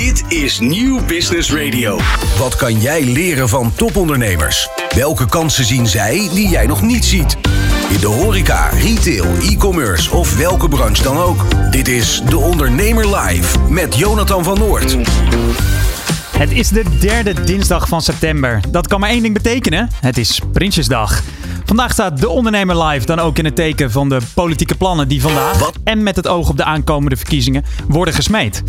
Dit is Nieuw Business Radio. Wat kan jij leren van topondernemers? Welke kansen zien zij die jij nog niet ziet? In de horeca, retail, e-commerce of welke branche dan ook. Dit is De Ondernemer Live met Jonathan van Noord. Het is de derde dinsdag van september. Dat kan maar één ding betekenen. Het is Prinsjesdag. Vandaag staat de ondernemer live dan ook in het teken van de politieke plannen die vandaag en met het oog op de aankomende verkiezingen worden gesmeed.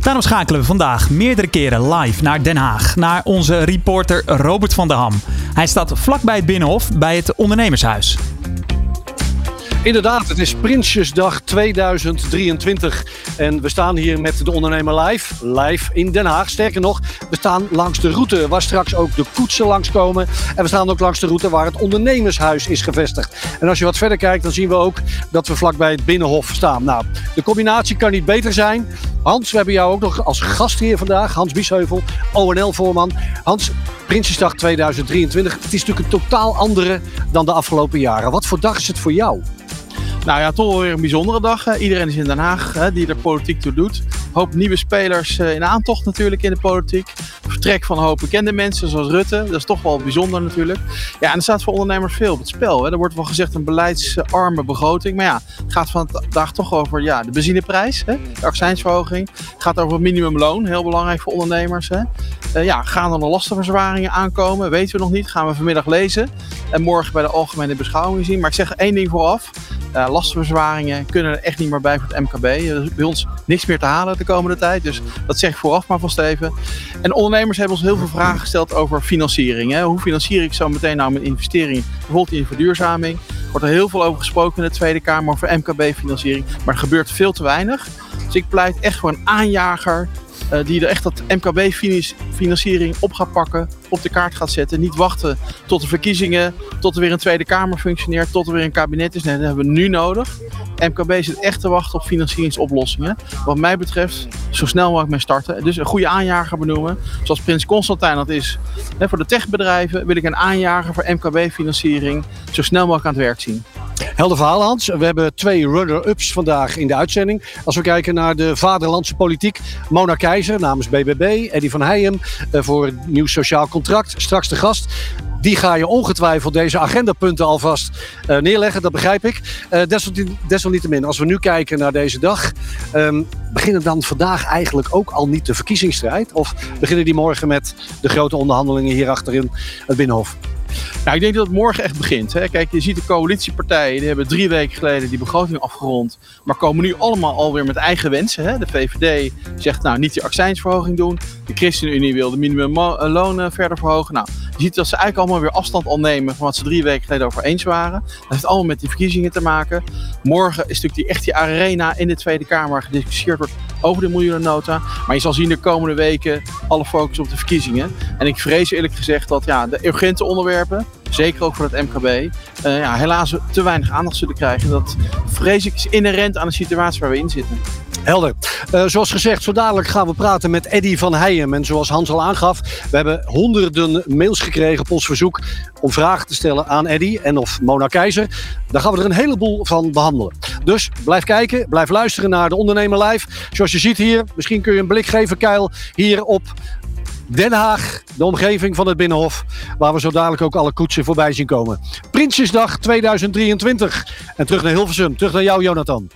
Daarom schakelen we vandaag meerdere keren live naar Den Haag, naar onze reporter Robert van der Ham. Hij staat vlakbij het Binnenhof bij het Ondernemershuis. Inderdaad, het is Prinsjesdag 2023 en we staan hier met de ondernemer live, live in Den Haag. Sterker nog, we staan langs de route waar straks ook de koetsen langskomen. En we staan ook langs de route waar het ondernemershuis is gevestigd. En als je wat verder kijkt, dan zien we ook dat we vlakbij het Binnenhof staan. Nou, de combinatie kan niet beter zijn. Hans, we hebben jou ook nog als gast hier vandaag. Hans Biesheuvel, ONL-voorman. Hans, Prinsjesdag 2023. Het is natuurlijk een totaal andere dan de afgelopen jaren. Wat voor dag is het voor jou? Nou ja, toch wel weer een bijzondere dag. Iedereen is in Den Haag hè, die er politiek toe doet. Een hoop nieuwe spelers eh, in aantocht natuurlijk in de politiek. Vertrek van een hoop bekende mensen zoals Rutte. Dat is toch wel bijzonder natuurlijk. Ja, en er staat voor ondernemers veel op het spel. Hè. Er wordt wel gezegd een beleidsarme begroting. Maar ja, het gaat vandaag toch over ja, de benzineprijs. Hè, de accijnsverhoging. Het gaat over het minimumloon. Heel belangrijk voor ondernemers. Hè. Eh, ja, gaan er nog lastenverzwaringen aankomen? Weten we nog niet. Gaan we vanmiddag lezen. En morgen bij de algemene beschouwing zien. Maar ik zeg één ding vooraf. Uh, lastenverzwaringen kunnen er echt niet meer bij voor het MKB. Er is bij ons niks meer te halen de komende tijd. Dus dat zeg ik vooraf maar vast even. En ondernemers hebben ons heel veel vragen gesteld over financiering. Hè. Hoe financier ik zo meteen nou mijn investeringen? Bijvoorbeeld in verduurzaming. Er wordt er heel veel over gesproken in de Tweede Kamer over MKB-financiering. Maar er gebeurt veel te weinig. Dus ik pleit echt voor een aanjager uh, die er echt dat MKB-financiering op gaat pakken, op de kaart gaat zetten. Niet wachten tot de verkiezingen, tot er weer een Tweede Kamer functioneert, tot er weer een kabinet is. Nee, dat hebben we nu nodig. MKB zit echt te wachten op financieringsoplossingen. Wat mij betreft, zo snel mogelijk mee starten. Dus een goede aanjager benoemen, zoals Prins Constantijn dat is. He, voor de techbedrijven wil ik een aanjager voor MKB-financiering zo snel mogelijk aan het werk zien. Helder verhaal, Hans. We hebben twee runner-ups vandaag in de uitzending. Als we kijken naar de vaderlandse politiek. Mona Keizer namens BBB. Eddie van Heijem uh, voor het nieuw sociaal contract. Straks de gast. Die ga je ongetwijfeld deze agendapunten alvast uh, neerleggen, dat begrijp ik. Uh, desalniettemin, als we nu kijken naar deze dag, um, beginnen dan vandaag eigenlijk ook al niet de verkiezingsstrijd? Of beginnen die morgen met de grote onderhandelingen hier achterin het Binnenhof? Nou, ik denk dat het morgen echt begint. Hè. Kijk, je ziet de coalitiepartijen, die hebben drie weken geleden die begroting afgerond. Maar komen nu allemaal alweer met eigen wensen. Hè. De VVD zegt nou niet die accijnsverhoging doen. De ChristenUnie wil de minimumlonen verder verhogen. Nou, je ziet dat ze eigenlijk allemaal weer afstand al nemen van wat ze drie weken geleden over eens waren. Dat heeft allemaal met die verkiezingen te maken. Morgen is natuurlijk die, echt die arena in de Tweede Kamer gediscussieerd wordt over de miljoenennota. Maar je zal zien de komende weken alle focus op de verkiezingen. En ik vrees eerlijk gezegd dat ja, de urgente onderwerpen, zeker ook voor het MKB, uh, ja, helaas te weinig aandacht zullen krijgen. Dat vrees ik is inherent aan de situatie waar we in zitten. Helder. Uh, zoals gezegd, zo dadelijk gaan we praten met Eddy van Heijem. En zoals Hans al aangaf, we hebben honderden mails gekregen op ons verzoek om vragen te stellen aan Eddy en of Mona Keizer. Daar gaan we er een heleboel van behandelen. Dus blijf kijken, blijf luisteren naar de Ondernemer Live. Zoals je ziet hier, misschien kun je een blik geven, Keil, hier op Den Haag, de omgeving van het Binnenhof, waar we zo dadelijk ook alle koetsen voorbij zien komen. Prinsjesdag 2023. En terug naar Hilversum, terug naar jou, Jonathan.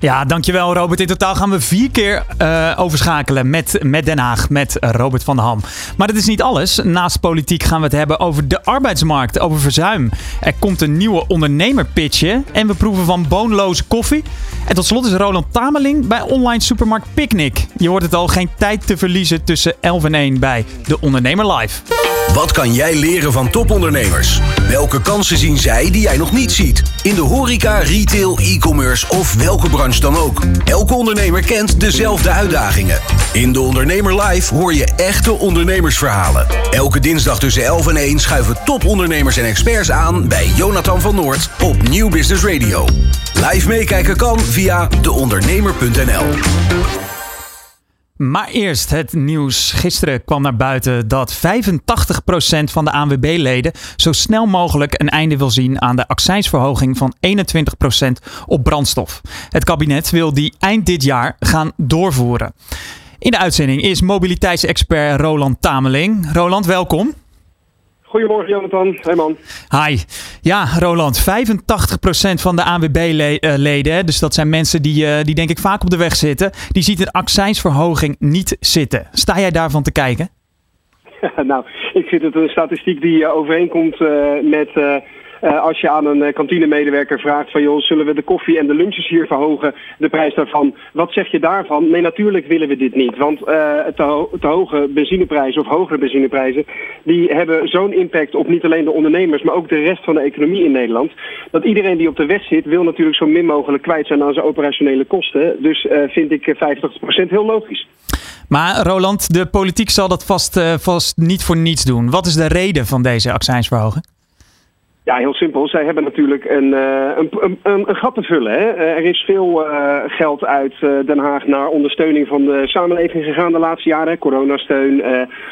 Ja, dankjewel Robert. In totaal gaan we vier keer uh, overschakelen met, met Den Haag, met Robert van der Ham. Maar dat is niet alles. Naast politiek gaan we het hebben over de arbeidsmarkt, over verzuim. Er komt een nieuwe ondernemerpitje en we proeven van boonloze koffie. En tot slot is Roland Tameling bij online supermarkt Picnic. Je hoort het al, geen tijd te verliezen tussen 11 en 1 bij De Ondernemer Live. Wat kan jij leren van topondernemers? Welke kansen zien zij die jij nog niet ziet? In de horeca, retail, e-commerce of welke branche dan ook. Elke ondernemer kent dezelfde uitdagingen. In De Ondernemer Live hoor je echte ondernemersverhalen. Elke dinsdag tussen 11 en 1 schuiven topondernemers en experts aan bij Jonathan van Noord op Nieuw Business Radio. Live meekijken kan via deondernemer.nl. Maar eerst het nieuws. Gisteren kwam naar buiten dat 85% van de ANWB-leden zo snel mogelijk een einde wil zien aan de accijnsverhoging van 21% op brandstof. Het kabinet wil die eind dit jaar gaan doorvoeren. In de uitzending is mobiliteitsexpert Roland Tameling. Roland, welkom. Goedemorgen Jonathan, hey man. Hi. Ja, Roland, 85% van de ANWB-leden, dus dat zijn mensen die, uh, die denk ik vaak op de weg zitten, die ziet een accijnsverhoging niet zitten. Sta jij daarvan te kijken? nou, ik vind het een statistiek die uh, overeenkomt uh, met uh, als je aan een uh, kantinemedewerker vraagt van joh, zullen we de koffie en de lunches hier verhogen, de prijs daarvan. Wat zeg je daarvan? Nee, natuurlijk willen we dit niet. Want uh, te, te, hoge benzineprijzen of hogere benzineprijzen, die hebben zo'n impact op niet alleen de ondernemers, maar ook de rest van de economie in Nederland. Dat iedereen die op de weg zit, wil natuurlijk zo min mogelijk kwijt zijn aan zijn operationele kosten. Dus vind ik 85% heel logisch. Maar Roland, de politiek zal dat vast, vast niet voor niets doen. Wat is de reden van deze accijnsverhoging? Ja, heel simpel. Zij hebben natuurlijk een, uh, een, een, een, gat te vullen. Hè? Er is veel uh, geld uit uh, Den Haag naar ondersteuning van de samenleving gegaan de laatste jaren. Coronasteun,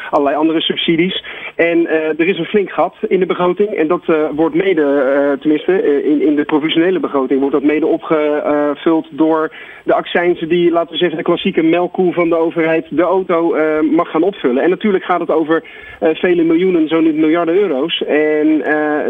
allerlei andere subsidies. En er is een flink gat in de begroting. En dat wordt mede, tenminste in, in de provisionele begroting, wordt dat mede opgevuld door de accijnsen die, laten we zeggen, de klassieke melkkoe van de overheid de auto mag gaan opvullen. En natuurlijk gaat het over vele miljoenen, zo niet miljarden euro's. En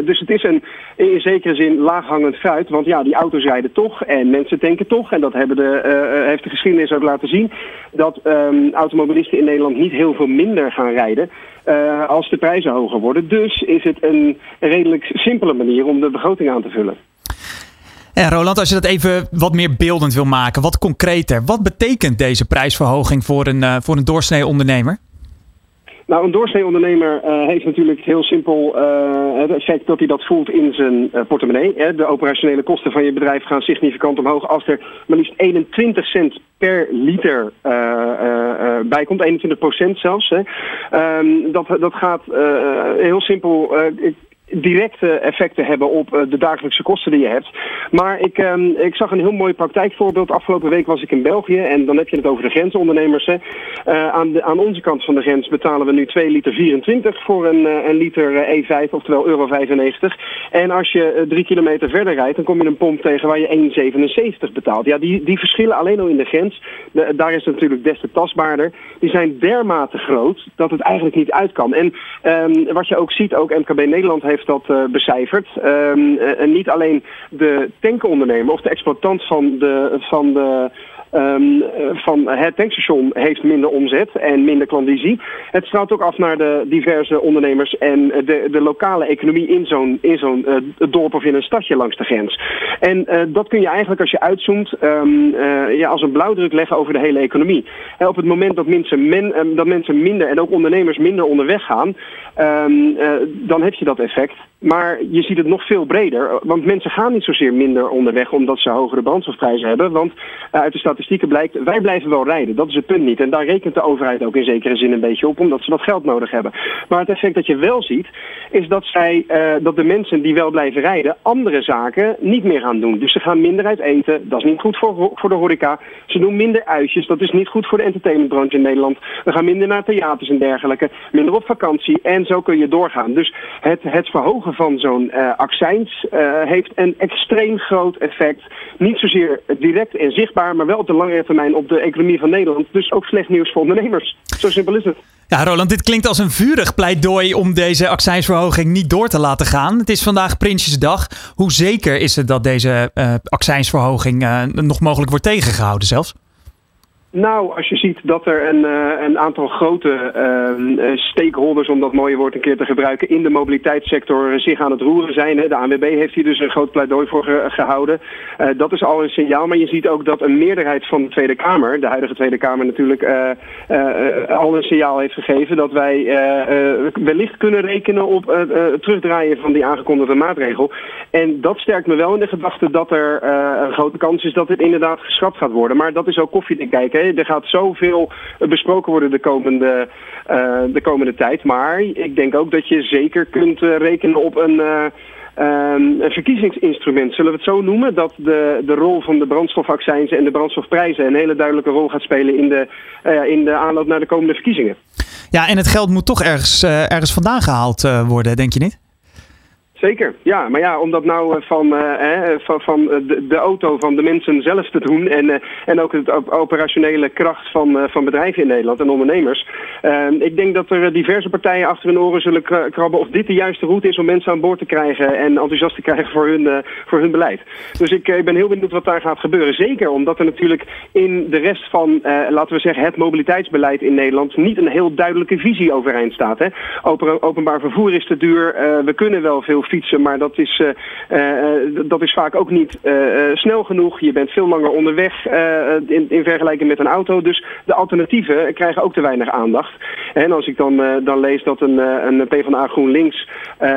dus het is een in zekere zin laaghangend fruit. Want ja, die auto's rijden toch en mensen denken toch. En dat hebben de, uh, heeft de geschiedenis ook laten zien. Dat um, automobilisten in Nederland niet heel veel minder gaan rijden. Uh, als de prijzen hoger worden. Dus is het een redelijk simpele manier om de begroting aan te vullen. En Roland, als je dat even wat meer beeldend wil maken, wat concreter. Wat betekent deze prijsverhoging voor een, uh, voor een doorsnee ondernemer? Nou, een doorsnee ondernemer uh, heeft natuurlijk heel simpel uh, het effect dat hij dat voelt in zijn uh, portemonnee. Hè. De operationele kosten van je bedrijf gaan significant omhoog als er maar liefst 21 cent per liter bij komt, 21 procent zelfs. Hè. Um, dat, dat gaat heel simpel directe effecten hebben op uh, de dagelijkse kosten die je hebt. Maar ik, um, ik zag een heel mooi praktijkvoorbeeld. Afgelopen week was ik in België en dan heb je het over de grensondernemers. Hè. Uh, aan, de, aan onze kant van de grens betalen we nu 2 liter 24 voor een, uh, een liter E5, oftewel euro 95. En als je drie kilometer verder rijdt, dan kom je een pomp tegen waar je 1,77 betaalt. Ja, die, die verschillen alleen al in de grens. Daar is het natuurlijk des te tastbaarder. Die zijn dermate groot dat het eigenlijk niet uit kan. En um, wat je ook ziet, ook MKB Nederland heeft dat uh, becijferd. Um, en niet alleen de tankondernemer of de exploitant van de, van de Um, van het tankstation heeft minder omzet en minder klandizie. Het straalt ook af naar de diverse ondernemers en de, de lokale economie in zo'n zo'n dorp of in een stadje langs de grens. En dat kun je eigenlijk als je uitzoomt uh, ja, als een blauwdruk leggen over de hele economie. En op het moment dat mensen, men, dat mensen minder en ook ondernemers minder onderweg gaan, dan heb je dat effect. Maar je ziet het nog veel breder, want mensen gaan niet zozeer minder onderweg omdat ze hogere brandstofprijzen hebben. Want uit de statistiek statistieken blijkt, wij blijven wel rijden. Dat is het punt niet. En daar rekent de overheid ook in zekere zin een beetje op, omdat ze wat geld nodig hebben. Maar het effect dat je wel ziet, is dat, zij, uh, dat de mensen die wel blijven rijden, andere zaken niet meer gaan doen. Dus ze gaan minder uit eten, dat is niet goed voor, voor de horeca. Ze doen minder uitjes, dat is niet goed voor de entertainmentbranche in Nederland. We gaan minder naar theaters en dergelijke, minder op vakantie en zo kun je doorgaan. Dus het, het verhogen van zo'n uh, accijns uh, heeft een extreem groot effect. Niet zozeer direct en zichtbaar, maar wel op de langere termijn op de economie van Nederland. Dus ook slecht nieuws voor ondernemers. Zo simpel is het. Ja, Roland, dit klinkt als een vurig pleidooi om deze accijnsverhoging niet door te laten gaan. Het is vandaag Prinsjesdag. Hoe zeker is het dat deze uh, accijnsverhoging nog mogelijk wordt tegengehouden zelfs? Nou, als je ziet dat er een, uh, een aantal grote uh, stakeholders, om dat mooie woord een keer te gebruiken, in de mobiliteitssector zich aan het roeren zijn. De ANWB heeft hier dus een groot pleidooi voor ge gehouden. Dat is al een signaal, maar je ziet ook dat een meerderheid van de Tweede Kamer, de huidige Tweede Kamer natuurlijk, al een signaal heeft gegeven dat wij wellicht kunnen rekenen op het terugdraaien van die aangekondigde maatregel. En dat sterkt me wel in de gedachte dat er een grote kans is dat dit inderdaad geschrapt gaat worden. Maar dat is ook koffiedik kijken. Er gaat zoveel besproken worden de komende, uh, de komende tijd. Maar ik denk ook dat je zeker kunt uh, rekenen op een... Um, een verkiezingsinstrument, zullen we het zo noemen, dat de, de rol van de brandstofaccijnzen en de brandstofprijzen een hele duidelijke rol gaat spelen in de, in de aanloop naar de komende verkiezingen. Ja, en het geld moet toch ergens, ergens vandaan gehaald worden, denk je niet? Zeker, ja. Maar ja, om dat nou van, uh, van, van de, de, auto van de mensen zelf te doen en, en ook het operationele kracht van, van bedrijven in Nederland en ondernemers. ik denk dat er diverse partijen achter hun oren zullen krabben of dit de juiste route is om mensen aan boord te krijgen en enthousiast te krijgen voor hun, voor hun beleid. Dus ik, ben heel benieuwd wat daar gaat gebeuren. Zeker omdat er natuurlijk in de rest van, laten we zeggen, het mobiliteitsbeleid in Nederland niet een heel duidelijke visie overeind staat. Hè. Open, openbaar vervoer is te duur. we kunnen wel veel fietsen, maar dat is, dat is vaak ook niet snel genoeg. Je bent veel langer onderweg in, in vergelijking met een auto. Dus de alternatieven krijgen ook te weinig aandacht. En als ik dan, dan lees dat een, een PvdA GroenLinks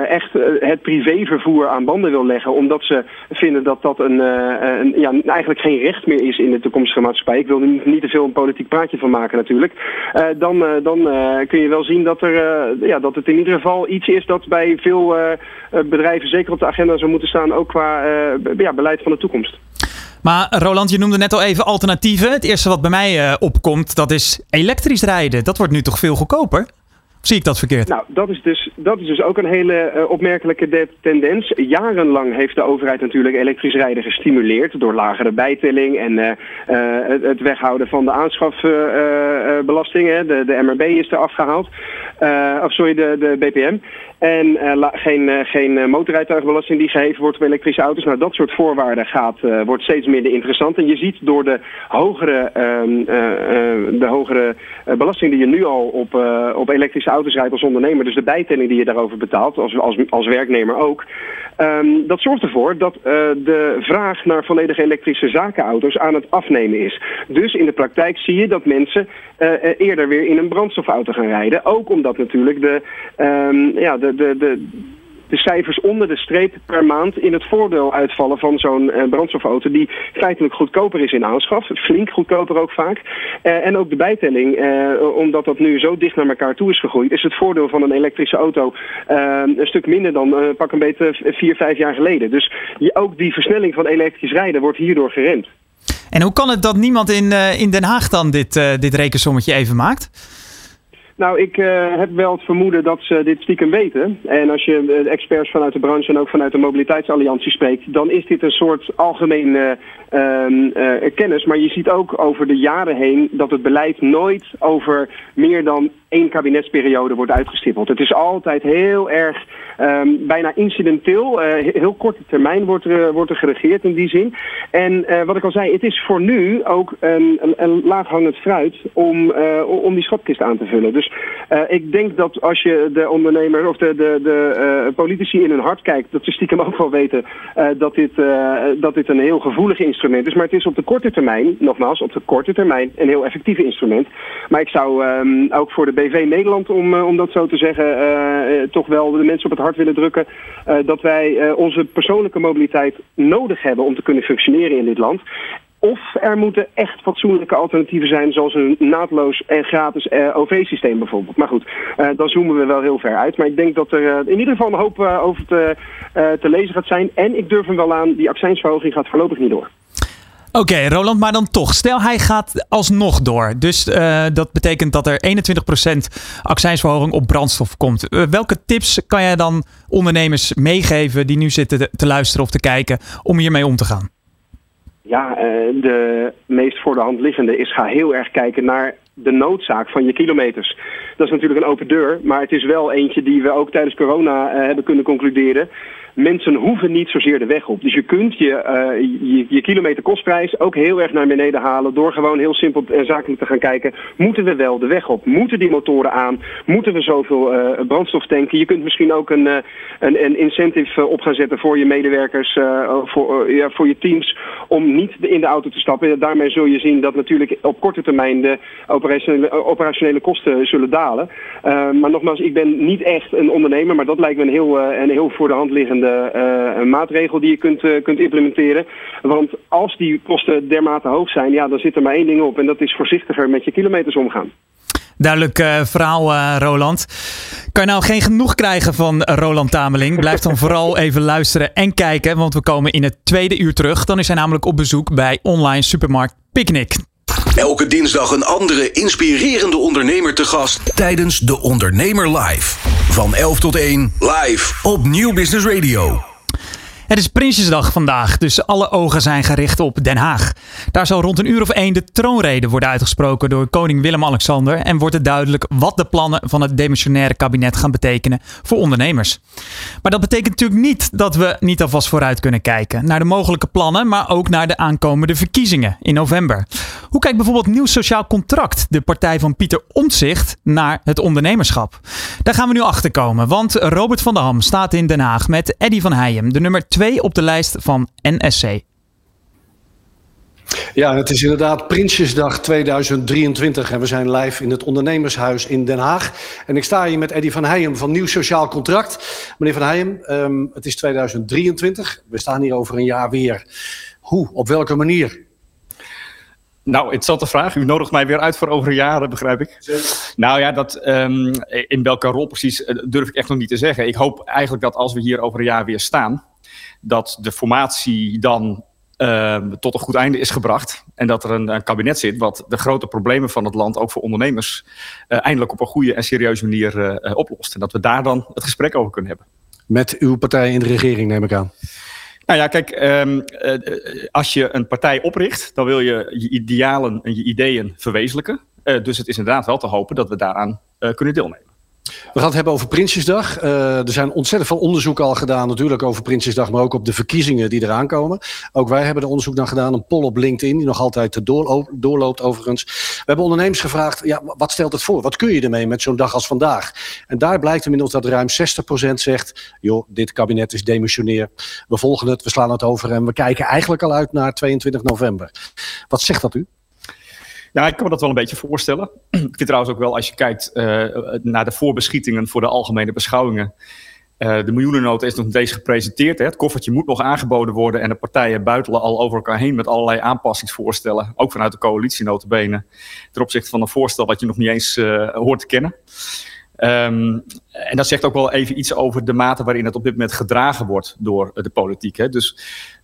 echt het privévervoer aan banden wil leggen, omdat ze vinden dat dat een, een, ja, eigenlijk geen recht meer is in de toekomstige maatschappij. Ik wil er niet, niet te veel een politiek praatje van maken natuurlijk. dan dan kun je wel zien dat, er, ja, dat het in ieder geval iets is dat bij veel bedrijven zeker op de agenda zou moeten staan, ook qua ja, beleid van de toekomst. Maar Roland, je noemde net al even alternatieven. Het eerste wat bij mij uh, opkomt, dat is elektrisch rijden. Dat wordt nu toch veel goedkoper? Zie ik dat verkeerd? Nou, dat is dus, dat is dus ook een hele uh, opmerkelijke tendens. Jarenlang heeft de overheid natuurlijk elektrisch rijden gestimuleerd door lagere bijtelling en uh, het, het, weghouden van de aanschafbelasting. de, de MRB is er afgehaald. of sorry, de, de BPM. En uh, geen, uh, geen motorrijtuigbelasting die geheven wordt op elektrische auto's. Nou, dat soort voorwaarden gaat, wordt steeds minder interessant. En je ziet door de hogere, uh, de hogere belasting die je nu al op, op elektrische auto's rijdt als ondernemer, dus de bijtelling die je daarover betaalt, als, als, als werknemer ook, um, dat zorgt ervoor dat de vraag naar volledig elektrische zakenauto's aan het afnemen is. Dus in de praktijk zie je dat mensen eerder weer in een brandstofauto gaan rijden. Ook omdat natuurlijk de, um, ja, de de, de, de, cijfers onder de streep per maand in het voordeel uitvallen van zo'n uh, brandstofauto die feitelijk goedkoper is in aanschaf. Flink goedkoper ook vaak. Uh, en ook de bijtelling, uh, omdat dat nu zo dicht naar elkaar toe is gegroeid, is het voordeel van een elektrische auto een stuk minder dan pak een beetje vier, vijf jaar geleden. Dus je, ook die versnelling van elektrisch rijden wordt hierdoor geremd. En hoe kan het dat niemand in, in Den Haag dan dit, dit rekensommetje even maakt? Nou, ik uh, heb wel het vermoeden dat ze dit stiekem weten. En als je uh, experts vanuit de branche en ook vanuit de mobiliteitsalliantie spreekt, dan is dit een soort algemene uh, kennis. Maar je ziet ook over de jaren heen dat het beleid nooit over meer dan één kabinetsperiode wordt uitgestippeld. Het is altijd heel erg um, bijna incidenteel, heel korte termijn wordt er, wordt er geregeerd in die zin. En wat ik al zei, het is voor nu ook een, een, laaghangend fruit om, om die schatkist aan te vullen. Dus ik denk dat als je de ondernemer of de, de, de politici in hun hart kijkt, dat ze stiekem ook wel weten dat, dit, dat dit een heel gevoelig instrument is. Maar het is op de korte termijn, nogmaals, op de korte termijn een heel effectief instrument. Maar ik zou um, ook voor de BV Nederland, om, om dat zo te zeggen, toch wel de mensen op het hart willen drukken dat wij onze persoonlijke mobiliteit nodig hebben om te kunnen functioneren in dit land. Of er moeten echt fatsoenlijke alternatieven zijn, zoals een naadloos en gratis eh, OV-systeem bijvoorbeeld. Maar goed, uh, dan zoomen we wel heel ver uit. Maar ik denk dat er in ieder geval een hoop over te, te lezen gaat zijn. En ik durf hem wel aan, die accijnsverhoging gaat voorlopig niet door. Oké, Roland, maar dan toch. Stel hij gaat alsnog door. Dus dat betekent dat er 21% accijnsverhoging op brandstof komt. welke tips kan jij dan ondernemers meegeven die nu zitten te luisteren of te kijken om hiermee om te gaan? Ja, uh, de meest voor de hand liggende is ga heel erg kijken naar de noodzaak van je kilometers. Dat is natuurlijk een open deur, maar het is wel eentje die we ook tijdens corona hebben kunnen concluderen mensen hoeven niet zozeer de weg op. Dus je kunt je, uh, je, je, kilometer kostprijs ook heel erg naar beneden halen... door gewoon heel simpel en zakelijk te gaan kijken... moeten we wel de weg op? Moeten die motoren aan? Moeten we zoveel uh, brandstof tanken? Je kunt misschien ook een, uh, een, incentive op gaan zetten voor je medewerkers... voor, ja, voor je teams om niet in de auto te stappen. Daarmee zul je zien dat natuurlijk op korte termijn... de operationele, operationele kosten zullen dalen. maar nogmaals, ik ben niet echt een ondernemer... maar dat lijkt me een heel, een heel voor de hand liggende uh, maatregel die je kunt, uh, kunt implementeren. Want als die kosten dermate hoog zijn, ja, dan zit er maar één ding op. En dat is voorzichtiger met je kilometers omgaan. Duidelijk uh, verhaal, Roland. Kan je nou geen genoeg krijgen van Roland Tameling? Blijf dan vooral even luisteren en kijken, want we komen in het tweede uur terug. Dan is hij namelijk op bezoek bij online supermarkt Picnic. Elke dinsdag een andere inspirerende ondernemer te gast tijdens de Ondernemer Live. Van 11 tot 1 live op Nieuw Business Radio. Het is Prinsjesdag vandaag, dus alle ogen zijn gericht op Den Haag. Daar zal rond een uur of één de troonrede worden uitgesproken door koning Willem-Alexander en wordt het duidelijk wat de plannen van het demissionaire kabinet gaan betekenen voor ondernemers. Maar dat betekent natuurlijk niet dat we niet alvast vooruit kunnen kijken naar de mogelijke plannen, maar ook naar de aankomende verkiezingen in november. Hoe kijkt bijvoorbeeld Nieuw Sociaal Contract, de partij van Pieter Omtzigt, naar het ondernemerschap? Daar gaan we nu achter komen, want Robert van der Ham staat in Den Haag met Eddy van Heijem, de nummer 2 op de lijst van NSC. Ja, het is inderdaad Prinsjesdag 2023 en we zijn live in het Ondernemershuis in Den Haag. En ik sta hier met Eddy van Heijem van Nieuw Sociaal Contract. Meneer van Heijem, um, het is 2023. We staan hier over een jaar weer. Hoe, op welke manier? Nou, interessante vraag. U nodigt mij weer uit voor over jaren, begrijp ik. Nou ja, dat, um, in welke rol precies eh, durf ik echt nog niet te zeggen. Ik hoop eigenlijk dat als we hier over een jaar weer staan, dat de formatie dan uh, tot een goed einde is gebracht. En dat er een, een, kabinet zit wat de grote problemen van het land, ook voor ondernemers, uh, eindelijk op een goede en serieuze manier uh, oplost. En dat we daar dan het gesprek over kunnen hebben. Met uw partij in de regering, neem ik aan. Nou ja, kijk, um, als je een partij opricht, dan wil je je idealen en je ideeën verwezenlijken. dus het is inderdaad wel te hopen dat we daaraan kunnen deelnemen. We gaan het hebben over Prinsjesdag. Uh, er zijn ontzettend veel onderzoeken al gedaan, natuurlijk over Prinsjesdag, maar ook op de verkiezingen die eraan komen. Ook wij hebben er onderzoek naar gedaan, een poll op LinkedIn, die nog altijd doorloopt, overigens. We hebben ondernemers gevraagd, ja, wat stelt het voor? Wat kun je ermee met zo'n dag als vandaag? En daar blijkt inmiddels dat ruim 60% zegt, joh, dit kabinet is demissioneer. We volgen het, we slaan het over en we kijken eigenlijk al uit naar 22 november. Wat zegt dat u? Ja, ik kan me dat wel een beetje voorstellen. Ik vind trouwens ook wel, als je kijkt uh, naar de voorbeschietingen voor de algemene beschouwingen. Uh, de miljoenennota is nog niet eens gepresenteerd. Hè. Het koffertje moet nog aangeboden worden en de partijen buitelen al over elkaar heen met allerlei aanpassingsvoorstellen. Ook vanuit de coalitie notabene. Ten opzichte van een voorstel wat je nog niet eens uh, hoort te kennen. Um, en dat zegt ook wel even iets over de mate waarin het op dit moment gedragen wordt door de politiek. Hè. Dus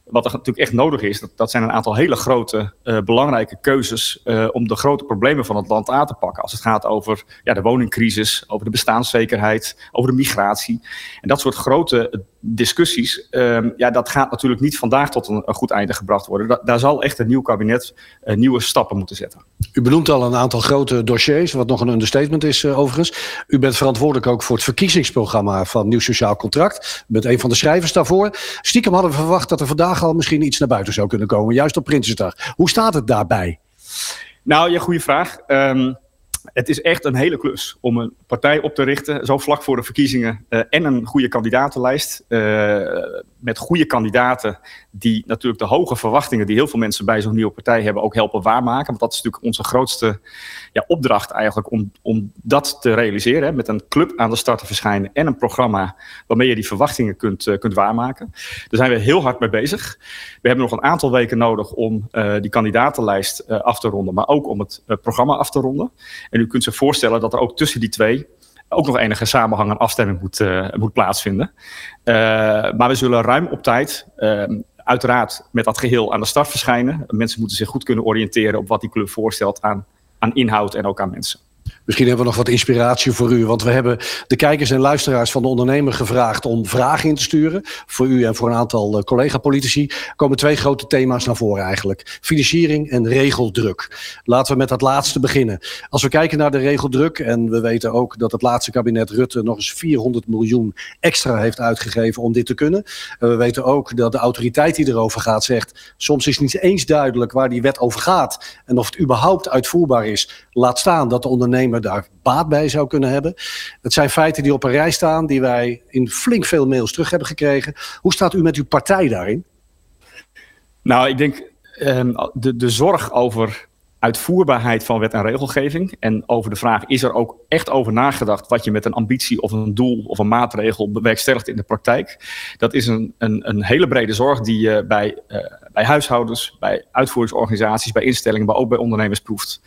wat er natuurlijk echt nodig is, dat, dat zijn een aantal hele grote, uh, belangrijke keuzes uh, om de grote problemen van het land aan te pakken. Als het gaat over ja, de woningcrisis, over de bestaanszekerheid, over de migratie. En dat soort grote discussies, um, ja, dat gaat natuurlijk niet vandaag tot een, een goed einde gebracht worden. Da daar zal echt een nieuw kabinet uh, nieuwe stappen moeten zetten. U benoemt al een aantal grote dossiers, wat nog een understatement is overigens. U bent verantwoordelijk ook voor het verkiezingsprogramma van Nieuw Sociaal Contract. U bent een van de schrijvers daarvoor. Stiekem hadden we verwacht dat er vandaag al misschien iets naar buiten zou kunnen komen, juist op Prinsjesdag. Hoe staat het daarbij? Nou, ja, goede vraag. Um, het is echt een hele klus om een partij op te richten, zo vlak voor de verkiezingen, uh, en een goede kandidatenlijst. Met goede kandidaten die natuurlijk de hoge verwachtingen die heel veel mensen bij zo'n nieuwe partij hebben ook helpen waarmaken. Want dat is natuurlijk onze grootste ja, opdracht eigenlijk om, om dat te realiseren. Hè, met een club aan de start te verschijnen en een programma waarmee je die verwachtingen kunt, uh, kunt waarmaken. Daar zijn we heel hard mee bezig. We hebben nog een aantal weken nodig om die kandidatenlijst af te ronden, maar ook om het programma af te ronden. En u kunt zich voorstellen dat er ook tussen die twee ook nog enige samenhang en afstemming moet, uh, moet plaatsvinden. Uh, maar we zullen ruim op tijd, uh, uiteraard met dat geheel aan de start verschijnen. Mensen moeten zich goed kunnen oriënteren op wat die club voorstelt aan, aan inhoud en ook aan mensen. Misschien hebben we nog wat inspiratie voor u. Want we hebben de kijkers en luisteraars van de ondernemer gevraagd om vragen in te sturen. Voor u en voor een aantal collega-politici. Er komen twee grote thema's naar voren eigenlijk. Financiering en regeldruk. Laten we met dat laatste beginnen. Als we kijken naar de regeldruk. En we weten ook dat het laatste kabinet Rutte nog eens 400 miljoen extra heeft uitgegeven om dit te kunnen. En we weten ook dat de autoriteit die erover gaat zegt. Soms is niet eens duidelijk waar die wet over gaat. En of het überhaupt uitvoerbaar is. Laat staan dat de ondernemer daar baat bij zou kunnen hebben. Het zijn feiten die op een rij staan, die wij in flink veel mails terug hebben gekregen. Hoe staat u met uw partij daarin? Nou, ik denk um, de, de zorg over uitvoerbaarheid van wet en regelgeving. En over de vraag, is er ook echt over nagedacht wat je met een ambitie of een doel of een maatregel bewerkstelligt in de praktijk? Dat is een, een, een hele brede zorg die je bij, uh, bij huishoudens, bij uitvoeringsorganisaties, bij instellingen, maar ook bij ondernemers proeft.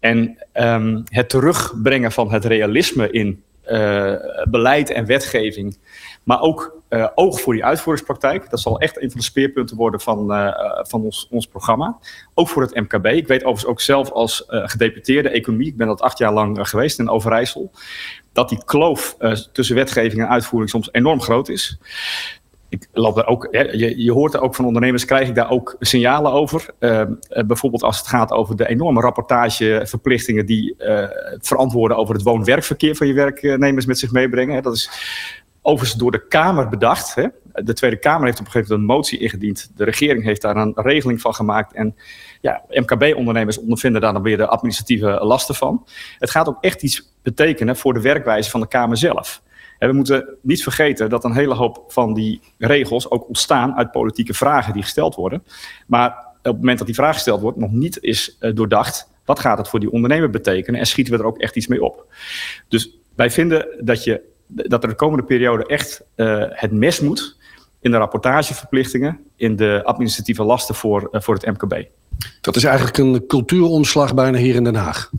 En um, het terugbrengen van het realisme in uh, beleid en wetgeving, maar ook uh, oog voor die uitvoeringspraktijk. Dat zal echt een van de speerpunten worden van, uh, van ons, ons programma. Ook voor het MKB. Ik weet overigens ook zelf als gedeputeerde economie, ik ben dat acht jaar lang geweest in Overijssel, dat die kloof tussen wetgeving en uitvoering soms enorm groot is ik loop ook, je, je hoort er ook van ondernemers, krijg ik daar ook signalen over. Uh, bijvoorbeeld als het gaat over de enorme rapportageverplichtingen die uh, verantwoorden over het woon-werkverkeer van je werknemers met zich meebrengen. Dat is overigens door de Kamer bedacht. Hè. De Tweede Kamer heeft op een gegeven moment een motie ingediend. De regering heeft daar een regeling van gemaakt. En ja, MKB-ondernemers ondervinden daar dan weer de administratieve lasten van. Het gaat ook echt iets betekenen voor de werkwijze van de Kamer zelf. En we moeten niet vergeten dat een hele hoop van die regels ook ontstaan uit politieke vragen die gesteld worden. Maar op het moment dat die vraag gesteld wordt, nog niet is uh, doordacht. Wat gaat het voor die ondernemer betekenen? En schieten we er ook echt iets mee op? Dus wij vinden dat, je, dat er de komende periode echt uh, het mes moet in de rapportageverplichtingen, in de administratieve lasten voor, uh, voor het MKB. Dat is eigenlijk een cultuuromslag bijna hier in Den Haag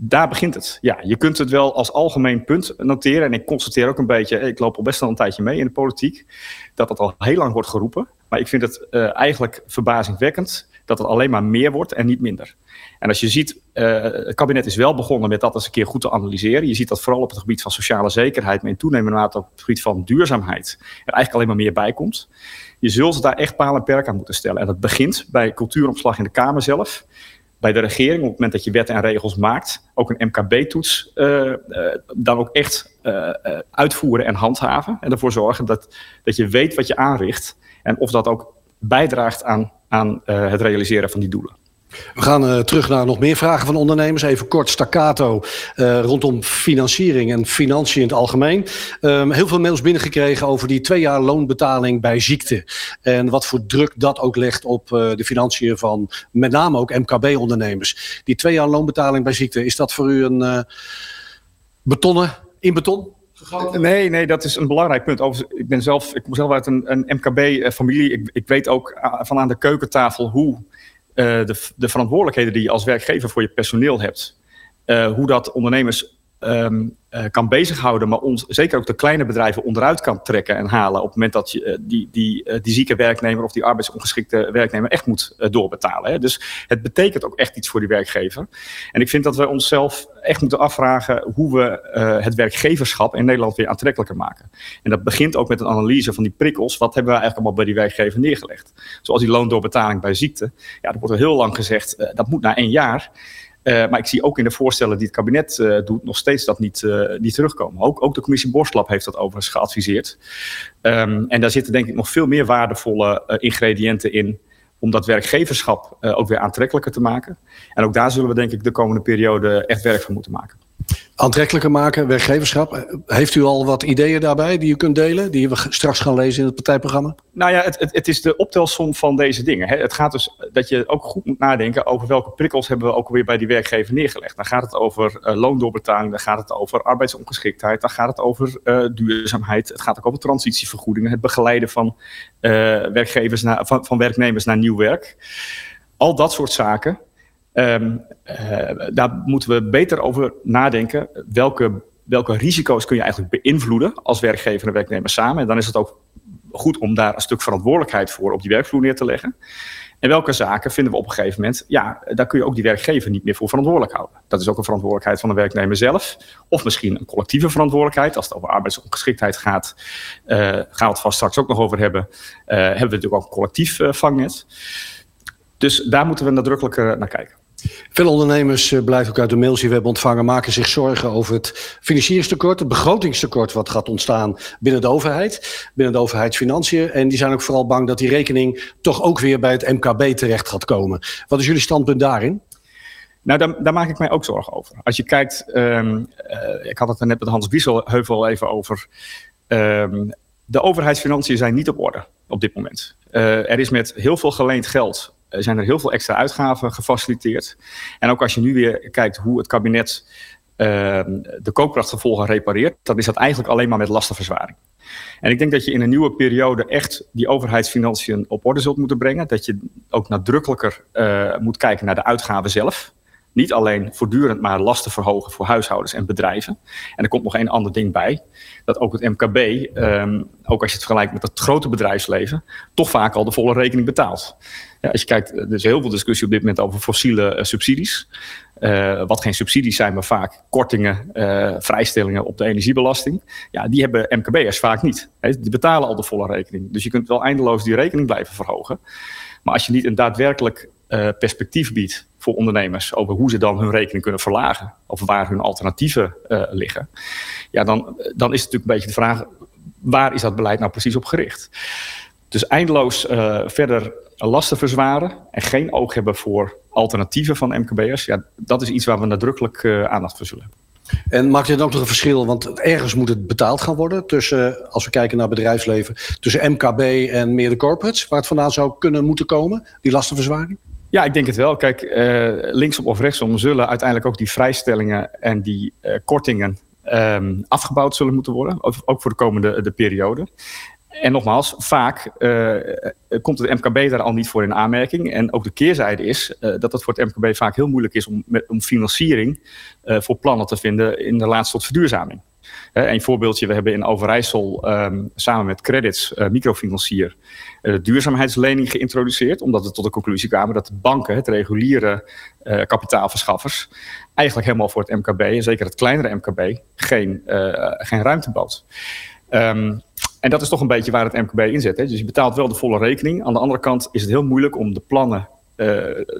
daar begint het. Ja, je kunt het wel als algemeen punt noteren. En ik constateer ook een beetje, ik loop al best wel een tijdje mee in de politiek, dat het al heel lang wordt geroepen. Maar ik vind het uh, eigenlijk verbazingwekkend dat het alleen maar meer wordt en niet minder. En als je ziet, uh, het kabinet is wel begonnen met dat eens een keer goed te analyseren. Je ziet dat vooral op het gebied van sociale zekerheid, maar in toenemende mate op het gebied van duurzaamheid, er eigenlijk alleen maar meer bij komt. Je zult daar echt paal en perk aan moeten stellen. En dat begint bij cultuuropslag in de Kamer zelf bij de regering, op het moment dat je wetten en regels maakt, ook een MKB-toets uh, uh, dan ook echt uh, uitvoeren en handhaven. En ervoor zorgen dat, dat je weet wat je aanricht en of dat ook bijdraagt aan, aan het realiseren van die doelen. We gaan uh, terug naar nog meer vragen van ondernemers. Even kort staccato uh, rondom financiering en financiën in het algemeen. Um, heel veel mails binnengekregen over die twee jaar loonbetaling bij ziekte. En wat voor druk dat ook legt op uh, de financiën van met name ook MKB-ondernemers. Die twee jaar loonbetaling bij ziekte, is dat voor u een betonnen, in beton? Nee, nee, dat is een belangrijk punt. Ik, ben zelf, ik kom zelf uit een, een MKB-familie. Ik, ik weet ook van aan de keukentafel hoe de, de verantwoordelijkheden die je als werkgever voor je personeel hebt, uh, hoe dat ondernemers um, uh, kan bezighouden, maar ons, zeker ook de kleine bedrijven onderuit kan trekken en halen op het moment dat je uh, die, die, uh, die zieke werknemer of die arbeidsongeschikte werknemer echt moet doorbetalen. Hè. Dus het betekent ook echt iets voor die werkgever. En ik vind dat we onszelf echt moeten afvragen hoe we het werkgeverschap in Nederland weer aantrekkelijker maken. En dat begint ook met een analyse van die prikkels. Wat hebben we eigenlijk allemaal bij die werkgever neergelegd? Zoals die loondoorbetaling bij ziekte. Ja, er wordt al heel lang gezegd, dat moet na één jaar. Uh, maar ik zie ook in de voorstellen die het kabinet uh, doet, nog steeds dat niet, uh, niet terugkomen. Ook, ook de commissie Borstlab heeft dat overigens geadviseerd. Um, en daar zitten denk ik nog veel meer waardevolle ingrediënten in om dat werkgeverschap ook weer aantrekkelijker te maken. En ook daar zullen we denk ik de komende periode echt werk van moeten maken aantrekkelijker maken, werkgeverschap. Heeft u al wat ideeën daarbij die u kunt delen, die we straks gaan lezen in het partijprogramma? Nou ja, het, het, is de optelsom van deze dingen. Hè. Het gaat dus dat je ook goed moet nadenken over welke prikkels hebben we ook alweer bij die werkgever neergelegd. Dan gaat het over uh, loondoorbetaling, dan gaat het over arbeidsongeschiktheid, dan gaat het over uh, duurzaamheid, het gaat ook over transitievergoedingen, het begeleiden van, uh, werkgevers naar, van, van werknemers naar nieuw werk. Al dat soort zaken Um, uh, daar moeten we beter over nadenken. Welke, welke risico's kun je eigenlijk beïnvloeden als werkgever en werknemer samen? En dan is het ook goed om daar een stuk verantwoordelijkheid voor op die werkvloer neer te leggen. En welke zaken vinden we op een gegeven moment, ja, daar kun je ook die werkgever niet meer voor verantwoordelijk houden. Dat is ook een verantwoordelijkheid van de werknemer zelf. Of misschien een collectieve verantwoordelijkheid. Als het over arbeidsongeschiktheid gaat, uh, gaan we het vast straks ook nog over hebben. Uh, hebben we natuurlijk ook een collectief vangnet. Dus daar moeten we nadrukkelijker naar kijken. Veel ondernemers, uh, blijkt ook uit de mails die we hebben ontvangen, maken zich zorgen over het financieringstekort, het begrotingstekort wat gaat ontstaan binnen de overheid, binnen de overheidsfinanciën. En die zijn ook vooral bang dat die rekening toch ook weer bij het MKB terecht gaat komen. Wat is jullie standpunt daarin? Nou, daar, daar, maak ik mij ook zorgen over. Als je kijkt, um, uh, ik had het er net met Hans Biesheuvel even over. Um, de overheidsfinanciën zijn niet op orde op dit moment. Uh, er is met heel veel geleend geld zijn er heel veel extra uitgaven gefaciliteerd. En ook als je nu weer kijkt hoe het kabinet uh, de koopkrachtgevolgen repareert, dan is dat eigenlijk alleen maar met lastenverzwaring. En ik denk dat je in een nieuwe periode echt die overheidsfinanciën op orde zult moeten brengen. Dat je ook nadrukkelijker uh, moet kijken naar de uitgaven zelf. Niet alleen voortdurend maar lasten verhogen voor huishoudens en bedrijven. En er komt nog één ander ding bij. Dat ook het MKB, ehm, ook als je het vergelijkt met het grote bedrijfsleven, toch vaak al de volle rekening betaalt. Ja, als je kijkt, er is heel veel discussie op dit moment over fossiele uh, subsidies. Uh, wat geen subsidies zijn, maar vaak kortingen, uh, vrijstellingen op de energiebelasting. Ja, die hebben MKB'ers vaak niet. Hè? Die betalen al de volle rekening. Dus je kunt wel eindeloos die rekening blijven verhogen. Maar als je niet een daadwerkelijk perspectief biedt voor ondernemers over hoe ze dan hun rekening kunnen verlagen of waar hun alternatieven liggen, ja, dan, dan is het natuurlijk een beetje de vraag: waar is dat beleid nou precies op gericht? Dus eindeloos uh, verder lasten verzwaren en geen oog hebben voor alternatieven van MKB'ers, ja, dat is iets waar we nadrukkelijk aandacht voor zullen hebben. En maakt dit ook nog een verschil? Want ergens moet het betaald gaan worden tussen, als we kijken naar bedrijfsleven, tussen MKB en meer de corporates, waar het vandaan zou kunnen moeten komen, die lastenverzwaring? Ja, ik denk het wel. Kijk, uh, linksom of rechtsom zullen uiteindelijk ook die vrijstellingen en die uh, kortingen um, afgebouwd zullen moeten worden. Ook voor de komende de periode. En nogmaals, vaak uh, komt het MKB daar al niet voor in aanmerking. En ook de keerzijde is dat het voor het MKB vaak heel moeilijk is om, om financiering voor plannen te vinden in de laatste tot verduurzaming. een voorbeeldje, we hebben in Overijssel um, samen met Credits, uh, microfinancier, uh, duurzaamheidslening geïntroduceerd. Omdat we tot de conclusie kwamen dat de banken, het reguliere uh, kapitaalverschaffers, eigenlijk helemaal voor het MKB, en zeker het kleinere MKB, geen, geen ruimte bood. Um, en dat is toch een beetje waar het MKB in zit. Hè? Dus je betaalt wel de volle rekening. Aan de andere kant is het heel moeilijk om de plannen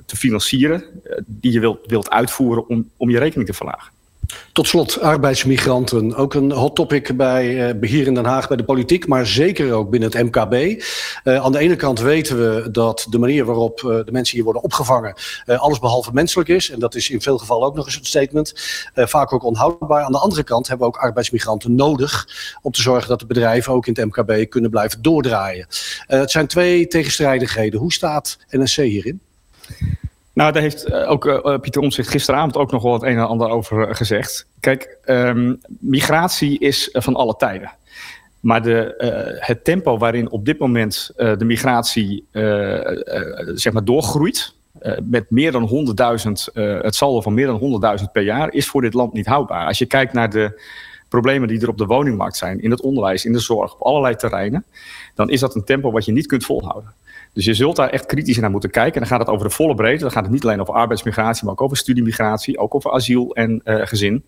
te financieren die je wilt, wilt uitvoeren om, om je rekening te verlagen. Tot slot, arbeidsmigranten. Ook een hot topic bij uh, hier in Den Haag, bij de politiek, maar zeker ook binnen het MKB. Uh, aan de ene kant weten we dat de manier waarop uh, de mensen hier worden opgevangen alles behalve menselijk is. En dat is in veel gevallen ook nog eens een statement. vaak ook onhoudbaar. Aan de andere kant hebben we ook arbeidsmigranten nodig om te zorgen dat de bedrijven ook in het MKB kunnen blijven doordraaien. het zijn twee tegenstrijdigheden. Hoe staat NSC hierin? Nou, daar heeft ook uh, Pieter Omtzigt gisteravond ook nog wel het een en ander over gezegd. Kijk, um, migratie is van alle tijden. Maar de, het tempo waarin op dit moment de migratie zeg maar doorgroeit, met meer dan 100.000, het saldo van meer dan 100.000 per jaar, is voor dit land niet houdbaar. Als je kijkt naar de problemen die er op de woningmarkt zijn, in het onderwijs, in de zorg, op allerlei terreinen, dan is dat een tempo wat je niet kunt volhouden. Dus je zult daar echt kritisch naar moeten kijken. En dan gaat het over de volle breedte. Dan gaat het niet alleen over arbeidsmigratie, maar ook over studiemigratie, ook over asiel en uh, gezin.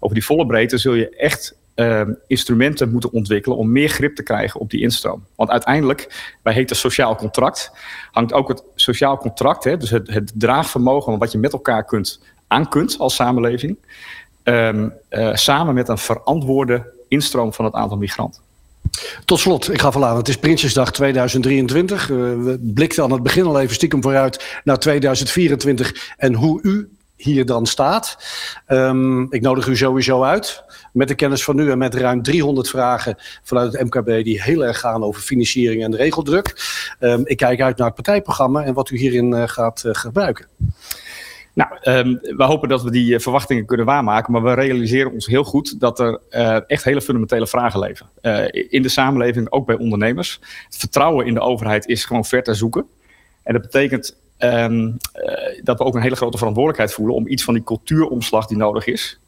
Over die volle breedte zul je echt uh, instrumenten moeten ontwikkelen om meer grip te krijgen op die instroom. Want uiteindelijk, wij heten sociaal contract, hangt ook het sociaal contract, hè, dus het, het draagvermogen wat je met elkaar kunt, aan kunt als samenleving, um, uh, samen met een verantwoorde instroom van het aantal migranten. Tot slot, ik ga verlaten. Het is Prinsjesdag 2023. Uh, we blikten aan het begin al even stiekem vooruit naar 2024 en hoe u hier dan staat. Um, ik nodig u sowieso uit. Met de kennis van nu en met ruim 300 vragen vanuit het MKB die heel erg gaan over financiering en regeldruk. Um, ik kijk uit naar het partijprogramma en wat u hierin uh, gaat uh, gebruiken. Nou, um, we hopen dat we die uh, verwachtingen kunnen waarmaken, maar we realiseren ons heel goed dat er uh, echt hele fundamentele vragen leven. Uh, in de samenleving, ook bij ondernemers. Het vertrouwen in de overheid is gewoon ver te zoeken. En dat betekent um, dat we ook een hele grote verantwoordelijkheid voelen om iets van die cultuuromslag die nodig is,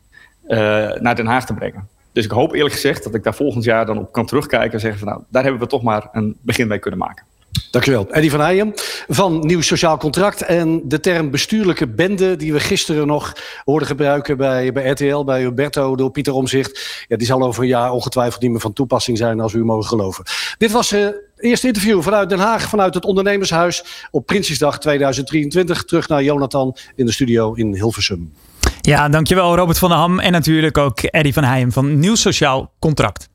naar Den Haag te brengen. Dus ik hoop eerlijk gezegd dat ik daar volgend jaar dan op kan terugkijken en zeggen van nou, daar hebben we toch maar een begin mee kunnen maken. Dankjewel. Eddie van Heijem van Nieuw Sociaal Contract. En de term bestuurlijke bende die we gisteren nog hoorden gebruiken bij, bij RTL, bij Roberto door Pieter Omzicht. Ja, die zal over een jaar ongetwijfeld niet meer van toepassing zijn als u mogen geloven. Dit was het uh, eerste interview vanuit Den Haag, vanuit het Ondernemershuis op Prinsjesdag 2023. Terug naar Jonathan in de studio in Hilversum. Ja, dankjewel Robert van der Ham en natuurlijk ook Eddie van Heijem van Nieuw Sociaal Contract.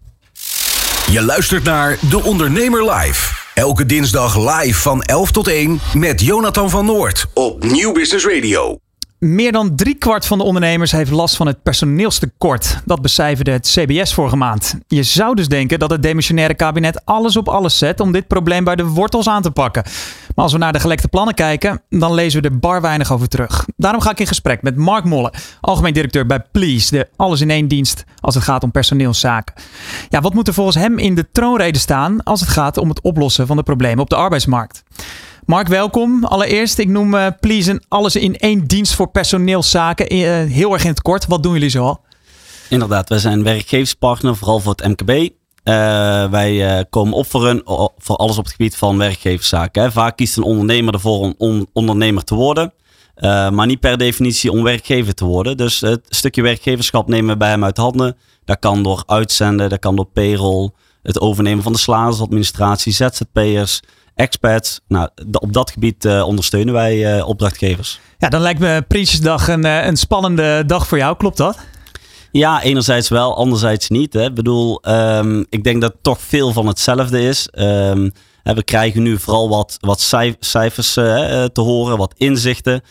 Je luistert naar De Ondernemer Live. Elke dinsdag live van 11 tot 1 met Jonathan van Noord op Nieuw Business Radio. Meer dan driekwart van de ondernemers heeft last van het personeelstekort. Dat becijferde het CBS vorige maand. Je zou dus denken dat het demissionaire kabinet alles op alles zet om dit probleem bij de wortels aan te pakken. Maar als we naar de gelekte plannen kijken, dan lezen we er bar weinig over terug. Daarom ga ik in gesprek met Mark Molle, algemeen directeur bij Please, de alles in één dienst als het gaat om personeelszaken. Ja, wat moet er volgens hem in de troonrede staan als het gaat om het oplossen van de problemen op de arbeidsmarkt? Mark, welkom. Allereerst, ik noem uh, Please alles in één dienst voor personeelszaken. Uh, heel erg in het kort, wat doen jullie zoal? Inderdaad, wij zijn werkgeverspartner, vooral voor het MKB. Uh, wij komen op voor, voor alles op het gebied van werkgeverszaken. Hè. Vaak kiest een ondernemer ervoor om on ondernemer te worden. maar niet per definitie om werkgever te worden. Dus het stukje werkgeverschap nemen we bij hem uit handen. Dat kan door uitzenden, dat kan door payroll, het overnemen van de salarisadministratie, ZZP'ers, expats. Nou, op dat gebied uh, ondersteunen wij uh, opdrachtgevers. Ja, dan lijkt me Prinsjesdag een, uh, een spannende dag voor jou, klopt dat? Ja, enerzijds wel, anderzijds niet. Hè. Ik bedoel, um, ik denk dat het toch veel van hetzelfde is. Um, we krijgen nu vooral wat, wat cijfers te horen, wat inzichten.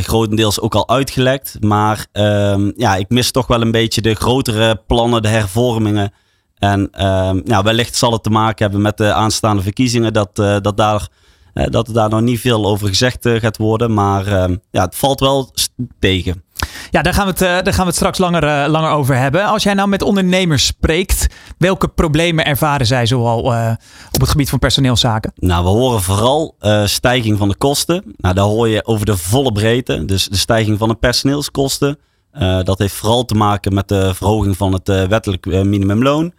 grotendeels ook al uitgelekt. Maar um, ja, ik mis toch wel een beetje de grotere plannen, de hervormingen en uh, nou, wellicht zal het te maken hebben met de aanstaande verkiezingen dat, uh, dat, daar, uh, dat er daar nog niet veel over gezegd uh, gaat worden. Maar ehm, ja, het valt wel tegen. Ja, daar gaan we het, daar gaan we het straks langer, langer over hebben. Als jij nou met ondernemers spreekt, welke problemen ervaren zij zoal op het gebied van personeelszaken? Nou, we horen vooral stijging van de kosten. Nou, daar hoor je over de volle breedte. Dus de stijging van de personeelskosten. dat heeft vooral te maken met de verhoging van het wettelijk minimumloon.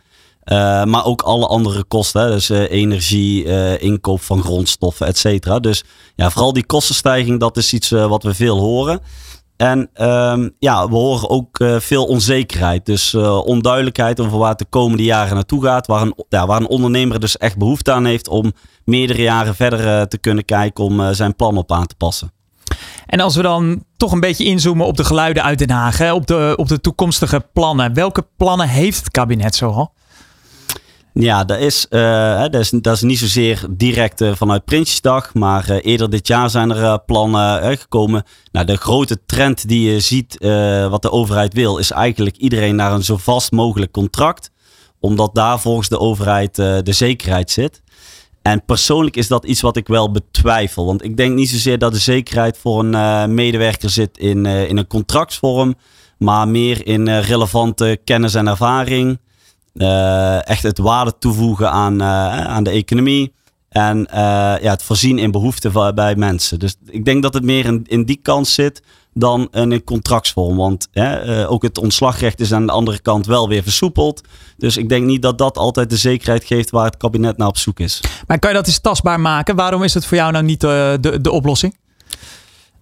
Uh, maar ook alle andere kosten. Hè? Dus uh, energie, uh, inkoop van grondstoffen, et cetera. Dus ja, vooral die kostenstijging, dat is iets wat we veel horen. En um, ja, we horen ook veel onzekerheid. Dus onduidelijkheid over waar het de komende jaren naartoe gaat. Waar een, ja, waar een ondernemer dus echt behoefte aan heeft om meerdere jaren verder te kunnen kijken om zijn plan op aan te passen. En als we dan toch een beetje inzoomen op de geluiden uit Den Haag, hè, op, de, op de toekomstige plannen. Welke plannen heeft het kabinet zoal? Ja, dat is, uh, dat is, dat is niet zozeer direct uh, vanuit Prinsjesdag, maar uh, eerder dit jaar zijn er plannen gekomen. Nou, de grote trend die je ziet, wat de overheid wil, is eigenlijk iedereen naar een zo vast mogelijk contract. Omdat daar volgens de overheid de zekerheid zit. En persoonlijk is dat iets wat ik wel betwijfel. Want ik denk niet zozeer dat de zekerheid voor een medewerker zit in, in een contractsvorm, maar meer in relevante kennis en ervaring. Uh, echt het waarde toevoegen aan, uh, aan de economie. En uh, ja, het voorzien in behoeften bij mensen. Dus ik denk dat het meer in, die kant zit dan in een contractsvorm. Want ook het ontslagrecht is aan de andere kant wel weer versoepeld. Dus ik denk niet dat dat altijd de zekerheid geeft waar het kabinet naar op zoek is. Maar kan je dat eens tastbaar maken? Waarom is het voor jou nou niet de, de oplossing?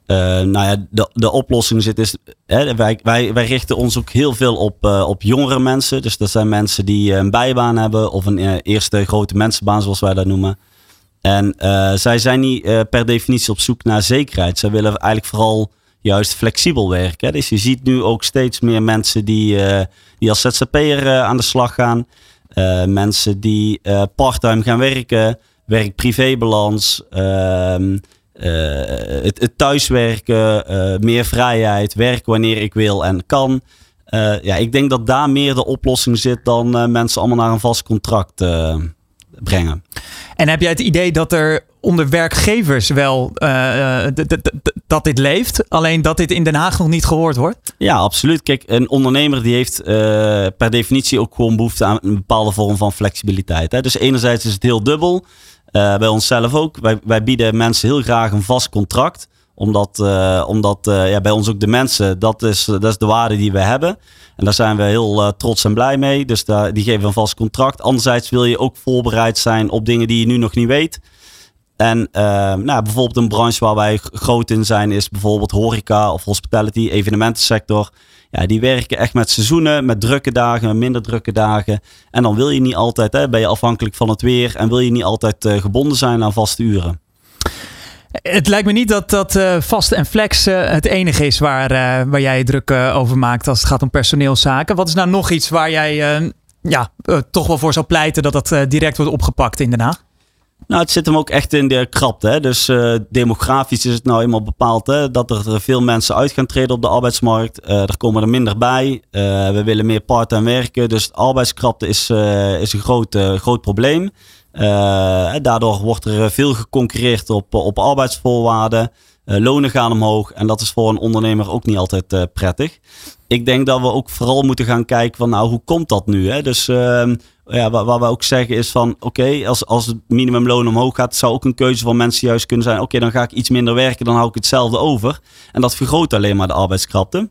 Uh, nou ja, de, de oplossing zit is. Hè, wij, wij, wij richten ons ook heel veel op, uh, op jongere mensen. Dus dat zijn mensen die een bijbaan hebben of een eerste grote mensenbaan, zoals wij dat noemen. En zij zijn niet per definitie op zoek naar zekerheid. Zij willen eigenlijk vooral juist flexibel werken. Hè. Dus je ziet nu ook steeds meer mensen die, die als ZZP'er aan de slag gaan. mensen die parttime gaan werken, werk-privébalans. Ehm, het, het, thuiswerken, uh, meer vrijheid, werken wanneer ik wil en kan. Uh, ja, ik denk dat daar meer de oplossing zit dan mensen allemaal naar een vast contract brengen. En heb jij het idee dat er onder werkgevers wel dat dit leeft, alleen dat dit in Den Haag nog niet gehoord wordt? Ja, absoluut. Kijk, een ondernemer die heeft per definitie ook gewoon behoefte aan een bepaalde vorm van flexibiliteit. Hè? Dus enerzijds is het heel dubbel. Uh, bij onszelf ook. Wij, wij bieden mensen heel graag een vast contract. Omdat, uh, omdat uh, ja, bij ons ook de mensen, dat is, dat is de waarde die we hebben. En daar zijn we heel trots en blij mee. Dus die geven een vast contract. Anderzijds wil je ook voorbereid zijn op dingen die je nu nog niet weet. En nou, bijvoorbeeld een branche waar wij groot in zijn is bijvoorbeeld horeca of hospitality, evenementensector. Die werken echt met seizoenen, met drukke dagen, met minder drukke dagen. En dan wil je niet altijd, hè, ben je afhankelijk van het weer en wil je niet altijd uh, gebonden zijn aan vaste uren. Het lijkt me niet dat, dat uh, vast en flex uh, het enige is waar, waar jij druk over maakt als het gaat om personeelszaken. Wat is nou nog iets waar jij ja, toch wel voor zou pleiten dat dat direct wordt opgepakt in Den Haag? Nou, het zit hem ook echt in de krapte. Hè? Dus uh, demografisch is het nou eenmaal bepaald hè? dat er veel mensen uit gaan treden op de arbeidsmarkt. Uh, er komen er minder bij. We willen meer part-time werken. Dus arbeidskrapte is, is een groot, groot probleem. daardoor wordt er veel geconcurreerd op, op arbeidsvoorwaarden. lonen gaan omhoog. En dat is voor een ondernemer ook niet altijd prettig. Ik denk dat we ook vooral moeten gaan kijken van nou, hoe komt dat nu? Hè? Dus ehm, ja, waar we ook zeggen is van oké, als, als het minimumloon omhoog gaat, zou ook een keuze van mensen juist kunnen zijn. Oké, dan ga ik iets minder werken, dan hou ik hetzelfde over. En dat vergroot alleen maar de arbeidskrapte.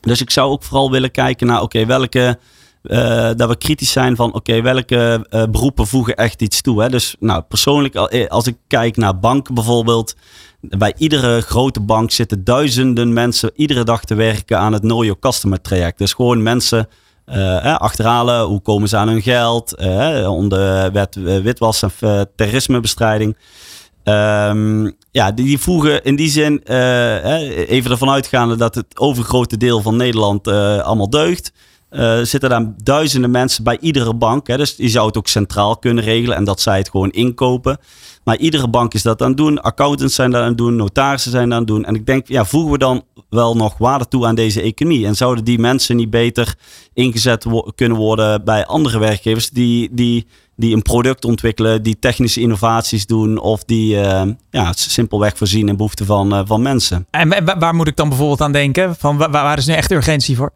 Dus ik zou ook vooral willen kijken naar oké, welke. eh, dat we kritisch zijn van oké, welke eh, beroepen voegen echt iets toe. Hè? Dus nou, persoonlijk, eh, als ik kijk naar banken bijvoorbeeld. Bij iedere grote bank zitten duizenden mensen iedere dag te werken aan het Know Customer traject. Dus gewoon mensen eh, achterhalen. Hoe komen ze aan hun geld? eh, onder wet eh, witwas- en eh, terrorismebestrijding. Ehm, ja, die, die voegen in die zin, even ervan uitgaande dat het overgrote deel van Nederland allemaal deugt. eh, zitten daar duizenden mensen bij iedere bank. Hè, dus je zou het ook centraal kunnen regelen en dat zij het gewoon inkopen. Maar iedere bank is dat aan het doen. Accountants zijn dat aan het doen. Notarissen zijn dat aan het doen. En ik denk, ja, voegen we dan wel nog waarde toe aan deze economie? En zouden die mensen niet beter ingezet kunnen worden bij andere werkgevers die, die, die een product ontwikkelen, die technische innovaties doen of die eh, ja, simpelweg voorzien in behoeften van, eh, van mensen? En wa- wa- waar moet ik dan bijvoorbeeld aan denken? Van, wa- waar is nu echt urgentie voor?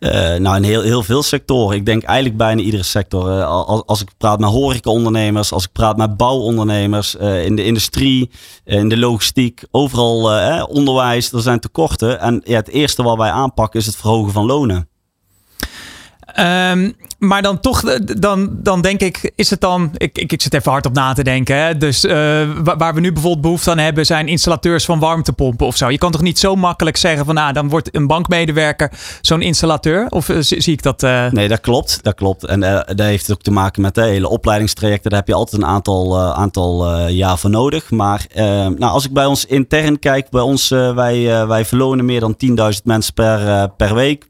Eh, nou, in heel, heel veel sectoren. Ik denk eigenlijk bijna iedere sector. Eh, als, als ik praat met horecaondernemers, als ik praat met bouwondernemers, eh, in de industrie, in de logistiek, overal onderwijs, er zijn tekorten. En ja, het eerste wat wij aanpakken is het verhogen van lonen. Ehm, maar dan toch, eh, dan, dan denk ik, is het dan. Ik, ik, ik zit even hard op na te denken. Hè? Dus eh, wa- waar we nu bijvoorbeeld behoefte aan hebben, zijn installateurs van warmtepompen of zo. Je kan toch niet zo makkelijk zeggen van, nou, dan wordt een bankmedewerker zo'n installateur? Of eh, zie, ik dat? eh, Nee, dat klopt. Dat klopt. En dat heeft ook te maken met de hele opleidingstrajecten. Daar heb je altijd een aantal, aantal jaar voor nodig. Maar eh, nou, als ik bij ons intern kijk, bij ons, wij, wij verlonen meer dan 10.000 mensen per, per week.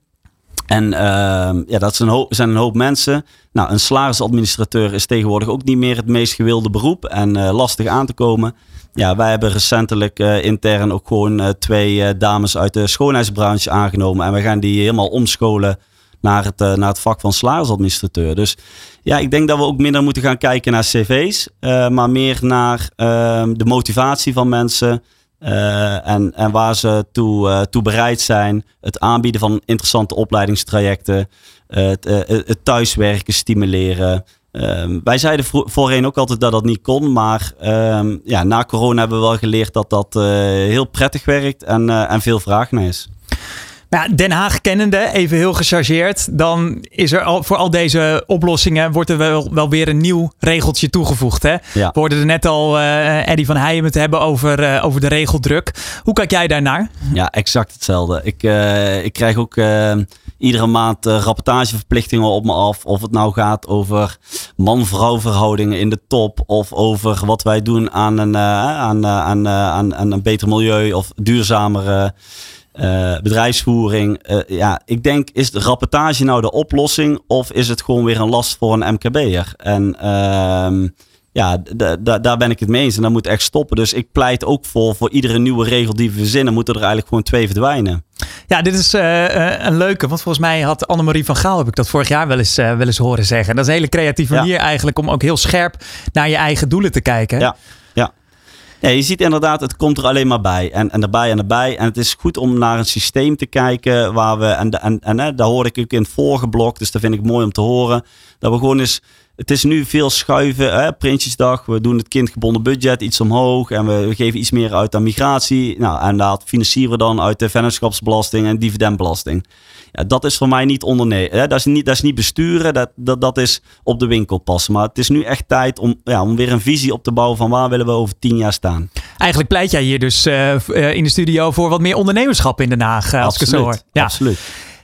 En ehm, ja, dat zijn een, hoop, zijn een hoop mensen. Nou, een salarisadministrateur is tegenwoordig ook niet meer het meest gewilde beroep en eh, lastig aan te komen. Ja, wij hebben recentelijk eh, intern ook gewoon eh, twee dames uit de schoonheidsbranche aangenomen. En we gaan die helemaal omscholen naar het, naar het vak van salarisadministrateur. Dus ja, ik denk dat we ook minder moeten gaan kijken naar cv's, maar meer naar ehm, de motivatie van mensen. Eh, en, en waar ze toe, eh, toe bereid zijn. Het aanbieden van interessante opleidingstrajecten. het, eh, het thuiswerken stimuleren. Ehm, wij zeiden voorheen ook altijd dat dat niet kon. Maar ehm, ja, na corona hebben we wel geleerd dat dat heel prettig werkt en, en veel vraag naar is. Nou, Den Haag kennende, even heel gechargeerd. Dan is er al, voor al deze oplossingen wordt er wel, wel weer een nieuw regeltje toegevoegd. Hè? Ja. We hoorden er net al eh Eddie van Heijem het hebben over, eh, over de regeldruk. Hoe kijk jij daarnaar? Ja, exact hetzelfde. Ik, eh, ik krijg ook iedere maand rapportageverplichtingen op me af. Of het nou gaat over man-vrouw verhoudingen in de top. Of over wat wij doen aan een, aan, aan, aan, aan een beter milieu of duurzamere eh, bedrijfsvoering. Eh, ja, ik denk, is de rapportage nou de oplossing? Of is het gewoon weer een last voor een MKB'er? En ehm, ja, daar ben ik het mee eens. En dat moet echt stoppen. Dus ik pleit ook voor, voor iedere nieuwe regel die we verzinnen, moeten er eigenlijk gewoon twee verdwijnen. Ja, dit is eh, een leuke. Want volgens mij had Annemarie van Gaal, heb ik dat vorig jaar wel eens, wel eens horen zeggen. Dat is een hele creatieve Ja. manier eigenlijk om ook heel scherp naar je eigen doelen te kijken. Ja, Ja, je ziet inderdaad, het komt er alleen maar bij. En, en erbij en erbij. En het is goed om naar een systeem te kijken waar we. En, en, en hè, daar hoorde ik ook in het vorige blok. Dus dat vind ik mooi om te horen. Dat we gewoon eens. Het is nu veel schuiven. Hè, Prinsjesdag. We doen het kindgebonden budget iets omhoog. En we, we geven iets meer uit aan migratie. Nou, en dat financieren we dan uit de vennootschapsbelasting en dividendbelasting. Ja, dat is voor mij niet ondernemen. Dat, is niet, dat is niet besturen, dat, dat, dat is op de winkel passen. Maar het is nu echt tijd om, ja, om weer een visie op te bouwen van waar willen we over tien jaar staan. Eigenlijk pleit jij hier dus eh, eh, in de studio voor wat meer ondernemerschap in Den Haag, eh, als ik het zo hoor. Ja. absoluut.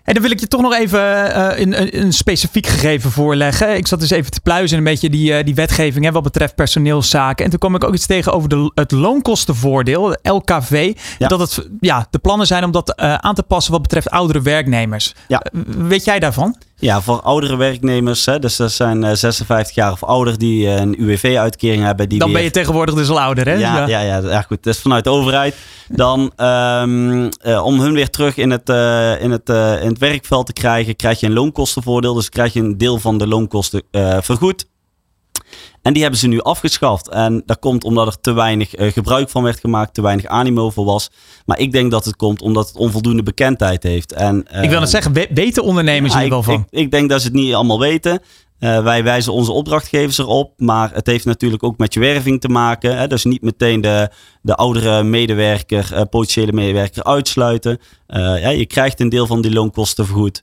En dan wil ik je toch nog even eh, een, een, een specifiek gegeven voorleggen. Ik zat dus even te pluizen een beetje die, eh, die wetgeving hè, wat betreft personeelszaken. En toen kwam ik ook iets tegen over de, het loonkostenvoordeel, de LKV. Ja. Dat het, ja, de plannen zijn om dat eh, aan te passen wat betreft oudere werknemers. Ja. Eh, weet jij daarvan? Ja, voor oudere werknemers, hè, dus dat zijn eh, 56 jaar of ouder die eh, een UWV-uitkering hebben. Die Dan weer, ben je tegenwoordig dus al ouder, hè? Ja, ja. Ja, ja, goed. Dat is vanuit de overheid. Dan ehm, eh, om hun weer terug in het, eh, in, het, eh, in het werkveld te krijgen, krijg je een loonkostenvoordeel. Dus krijg je een deel van de loonkosten eh, vergoed. En die hebben ze nu afgeschaft. En dat komt omdat er te weinig eh, gebruik van werd gemaakt, te weinig animo voor was. Maar ik denk dat het komt omdat het onvoldoende bekendheid heeft. En, Ik wil eh, het zeggen, we- weten ondernemers ja, wel van? Ik, ik denk dat ze het niet allemaal weten. Uh, wij wijzen onze opdrachtgevers erop, maar het heeft natuurlijk ook met je werving te maken. Hè? Dus niet meteen de, de oudere medewerker, uh, potentiële medewerker uitsluiten. Ja, je krijgt een deel van die loonkosten vergoed.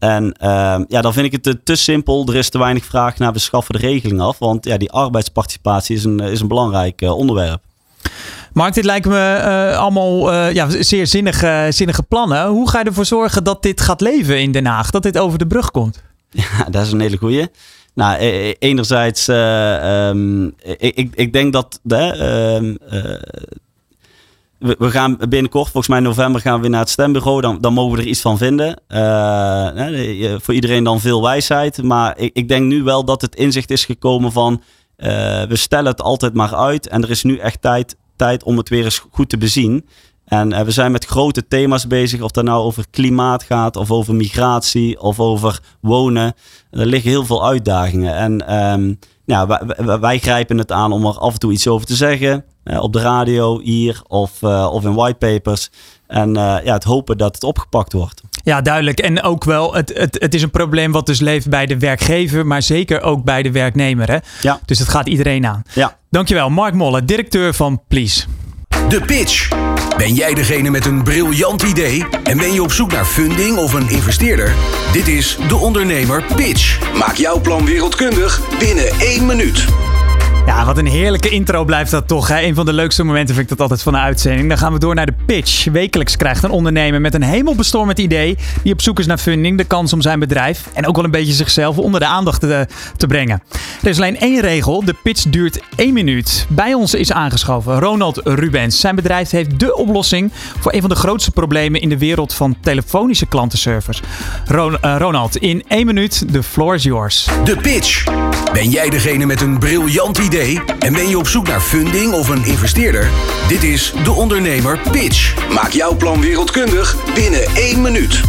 En ehm, ja, dan vind ik het te, te, simpel. Er is te weinig vraag naar we schaffen de regeling af. Want ja, die arbeidsparticipatie is een, is een belangrijk onderwerp. Mark, dit lijken me allemaal ja, zeer zinnige, zinnige plannen. Hoe ga je ervoor zorgen dat dit gaat leven in Den Haag? Dat dit over de brug komt? Ja, dat is een hele goeie. Nou, e, e, enerzijds, uh, um, ik, ik denk dat uh, we, gaan binnenkort, volgens mij in november, gaan we weer naar het stembureau. Dan, dan mogen we er iets van vinden. Eh, voor iedereen dan veel wijsheid. Maar ik, ik, denk nu wel dat het inzicht is gekomen van we stellen het altijd maar uit. En er is nu echt tijd, tijd om het weer eens goed te bezien. En uh, we zijn met grote thema's bezig, of dat nou over klimaat gaat, of over migratie, of over wonen. Er liggen heel veel uitdagingen. En um, ja, wij, wij, grijpen het aan om er af en toe iets over te zeggen. Uh, op de radio, hier, of, uh, of in whitepapers. En ja, het hopen dat het opgepakt wordt. Ja, duidelijk. En ook wel, het, het, het is een probleem wat dus leeft bij de werkgever, maar zeker ook bij de werknemer. Hè? Ja. Dus het gaat iedereen aan. Ja. Dankjewel, Mark Molle, directeur van Please. De pitch. Ben jij degene met een briljant idee en ben je op zoek naar funding of een investeerder? Dit is De Ondernemer Pitch. Maak jouw plan wereldkundig binnen één minuut. Ja, wat een heerlijke intro blijft dat toch. Hè? Een van de leukste momenten vind ik dat altijd van de uitzending. Dan gaan we door naar de pitch. Wekelijks krijgt een ondernemer met een hemelbestormend idee... die op zoek is naar funding, de kans om zijn bedrijf... en ook wel een beetje zichzelf onder de aandacht te, brengen. Er is alleen één regel. De pitch duurt één minuut. Bij ons is aangeschoven Ronald Rubens. Zijn bedrijf heeft de oplossing... voor een van de grootste problemen in de wereld van telefonische klantenservice. Ron, uh, Ronald, in één minuut, de floor is yours. De pitch. Ben jij degene met een briljant idee en ben je op zoek naar funding of een investeerder? Dit is De Ondernemer Pitch. Maak jouw plan wereldkundig binnen één minuut.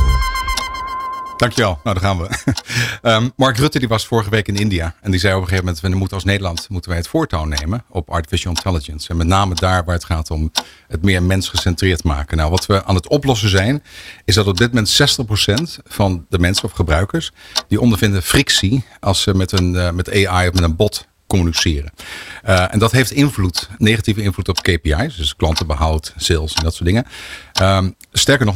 Dankjewel. Nou, daar gaan we. um, Mark Rutte die was vorige week in India. En die zei op een gegeven moment, we moeten als Nederland moeten wij het voortouw nemen op artificial intelligence. En met name daar waar het gaat om het meer mensgecentreerd maken. Nou, wat we aan het oplossen zijn, is dat op dit moment 60% van de mensen of gebruikers, die ondervinden frictie als ze met, een, uh, met AI of met een bot communiceren. Uh, en dat heeft invloed, negatieve invloed op KPI's, dus klantenbehoud, sales en dat soort dingen. Um, sterker nog,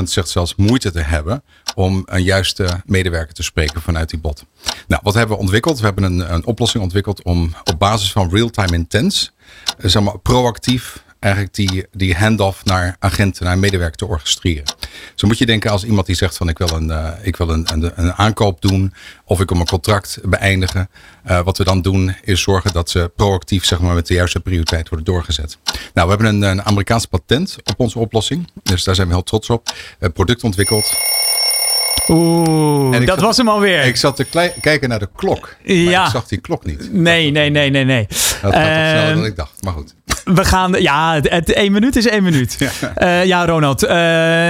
93% zegt zelfs moeite te hebben om een juiste medewerker te spreken vanuit die bot. Nou, wat hebben we ontwikkeld? We hebben een, een oplossing ontwikkeld om op basis van real-time intents, uh, zeg maar, proactief eigenlijk die, die handoff naar agenten, naar medewerker te orchestreren. Zo moet je denken als iemand die zegt van ik wil een, uh, ik wil een, een, een, aankoop doen of ik wil mijn contract beëindigen. Uh, wat we dan doen is zorgen dat ze proactief zeg maar, met de juiste prioriteit worden doorgezet. Nou, we hebben een, een Amerikaans patent op onze oplossing. Dus daar zijn we heel trots op. Een product ontwikkeld. Oeh, dat was hem alweer. Ik zat te kijken naar de klok. ja. ik zag die klok niet. Nee, nee, nee, nee, nee. Dat gaat uh, sneller dan ik dacht, maar goed. We gaan, ja, het, één minuut is één minuut. Ja, uh, ja Ronald, uh,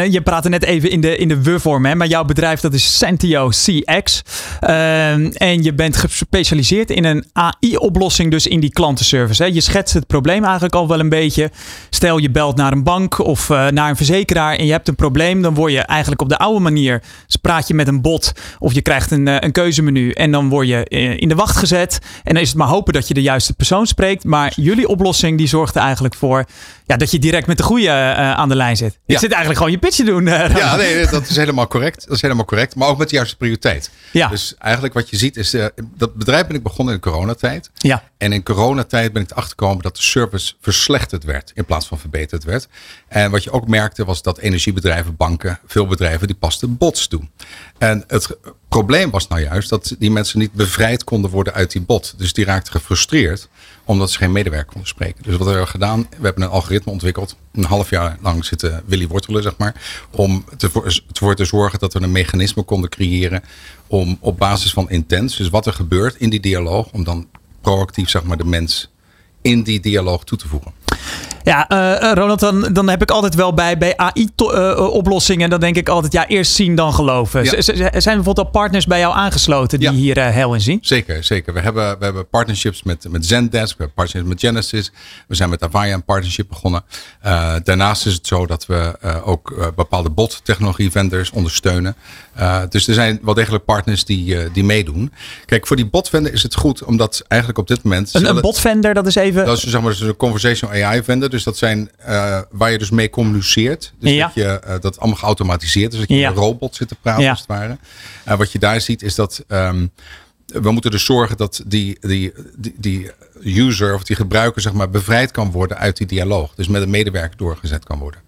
je praatte net even in de, in de we-vorm, hè, maar jouw bedrijf dat is Sentio CX. Uh, en je bent gespecialiseerd in een AI-oplossing, dus in die klantenservice. Hè. Je schetst het probleem eigenlijk al wel een beetje. Stel je belt naar een bank of uh, naar een verzekeraar en je hebt een probleem, dan word je eigenlijk op de oude manier, dus praat je met een bot of je krijgt een, een keuzemenu en dan word je in de wacht gezet. En dan is het maar hopen dat je de juiste persoon spreekt. Maar jullie oplossing die zorgt eigenlijk voor ja, dat je direct met de goede uh, aan de lijn zit. Je zit eigenlijk gewoon je pitje doen. Uh, ja, nee, dat is helemaal correct. Dat is helemaal correct. Maar ook met de juiste prioriteit. Ja. Dus eigenlijk wat je ziet is, uh, dat bedrijf ben ik begonnen in de coronatijd. Ja. En in coronatijd ben ik erachter gekomen dat de service verslechterd werd in plaats van verbeterd werd. En wat je ook merkte was dat energiebedrijven, banken, veel bedrijven die pasten bots doen. En het probleem was nou juist dat die mensen niet bevrijd konden worden uit die bot. Dus die raakten gefrustreerd omdat ze geen medewerker konden spreken. Dus wat we hebben gedaan, we hebben een algoritme ontwikkeld. Een half jaar lang zitten Willy wortelen, zeg maar. Om ervoor te zorgen dat we een mechanisme konden creëren. Om op basis van intents, dus wat er gebeurt in die dialoog. Om dan proactief zeg maar, de mens in die dialoog toe te voegen. Ja, eh, eh, Ronald, dan, dan heb ik altijd wel bij, bij AI-oplossingen, dan denk ik altijd, ja, eerst zien dan geloven. Ja. Zijn er bijvoorbeeld al partners bij jou aangesloten die Ja. hier eh, heel in zien? Zeker, zeker. We hebben, we hebben partnerships met, met Zendesk, we hebben partnerships met Genesis. We zijn met Avaya een partnership begonnen. Eh, daarnaast is het zo dat we eh, ook eh, bepaalde bot-technologie vendors ondersteunen. Eh, dus er zijn wel degelijk partners die, eh, die meedoen. Kijk, voor die bot-vendor is het goed, omdat eigenlijk op dit moment... Een, een botvender, dat is even... Dat is zeg maar een conversational AI vendor. Dus dat zijn eh, waar je dus mee communiceert. Dus Ja. dat je eh, dat allemaal geautomatiseerd. Dus dat je Ja. met een robot zit te praten Ja. als het ware. En wat je daar ziet is dat ehm, we moeten dus zorgen dat die, die, die, die user of die gebruiker zeg maar bevrijd kan worden uit die dialoog. Dus met een medewerker doorgezet kan worden.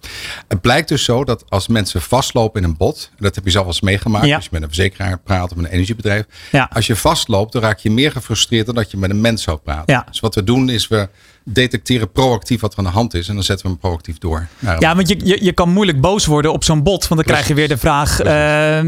Het blijkt dus zo dat als mensen vastlopen in een bot, en dat heb je zelf eens meegemaakt, Ja. als je met een verzekeraar praat of met een energiebedrijf. Ja. Als je vastloopt, dan raak je meer gefrustreerd dan dat je met een mens zou praten. Ja. Dus wat we doen is we detecteren proactief wat er aan de hand is en dan zetten we hem proactief door. Ja, want je, je, je kan moeilijk boos worden op zo'n bot. Want dan krijg je weer de vraag: eh,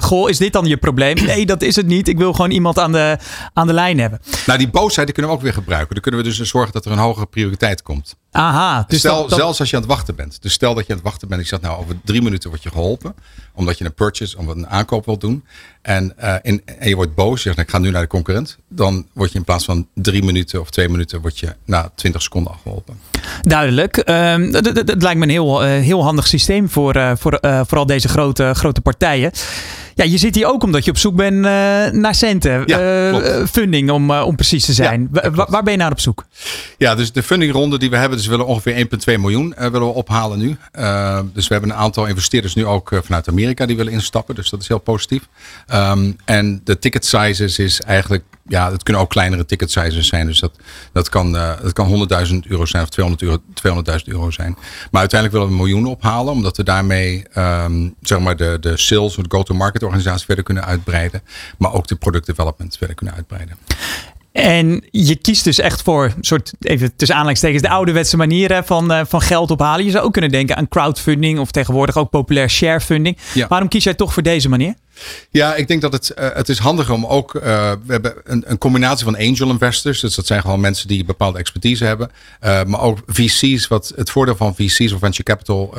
Goh, is dit dan je probleem? Nee, dat is het niet. Ik wil gewoon iemand aan de, aan de lijn hebben. Nou, die boosheid die kunnen we ook weer gebruiken. Dan kunnen we dus zorgen dat er een hogere prioriteit komt. Aha. Dus stel, dat- dat- zelfs als je aan het wachten bent. Dus stel dat je aan het wachten bent. Ik zeg nou, over drie minuten word je geholpen. Omdat je een purchase of een aankoop wilt doen. En, eh, in, en je wordt boos. Je zegt, nou, ik ga nu naar de concurrent. Dan word je in plaats van drie minuten of twee minuten, word je na twintig seconden al geholpen. Duidelijk. Ehm, dat lijkt me een heel, eh, heel handig systeem voor, eh, voor eh, vooral deze grote, grote partijen. Ja, je zit hier ook omdat je op zoek bent naar centen. Ja, funding om, om precies te zijn. Ja, Wa- waar ben je naar op zoek? Ja, dus de fundingronde die we hebben, dus we willen ongeveer 1,2 miljoen willen we ophalen nu. Eh, dus we hebben een aantal investeerders nu ook vanuit Amerika die willen instappen. Dus dat is heel positief. Ehm, en de ticket sizes is eigenlijk, ja, het kunnen ook kleinere ticket sizes zijn. Dus dat, dat kan, eh, dat kan 100.000 euro zijn of 200 euro, 200.000 euro zijn. Maar uiteindelijk willen we een miljoen ophalen, omdat we daarmee ehm, zeg maar de, de sales de go-to-market organisatie verder kunnen uitbreiden. Maar ook de product development verder kunnen uitbreiden. En je kiest dus echt voor een soort, even tussen aanleidingstekens, de ouderwetse manieren van, eh, van geld ophalen. Je zou ook kunnen denken aan crowdfunding of tegenwoordig ook populair sharefunding. Ja. Waarom kies jij toch voor deze manier? Ja, ik denk dat het, eh, het is handig om ook. eh, we hebben een, een combinatie van angel investors. Dus dat zijn gewoon mensen die bepaalde expertise hebben. Eh, maar ook VC's. Wat het voordeel van VC's of venture capital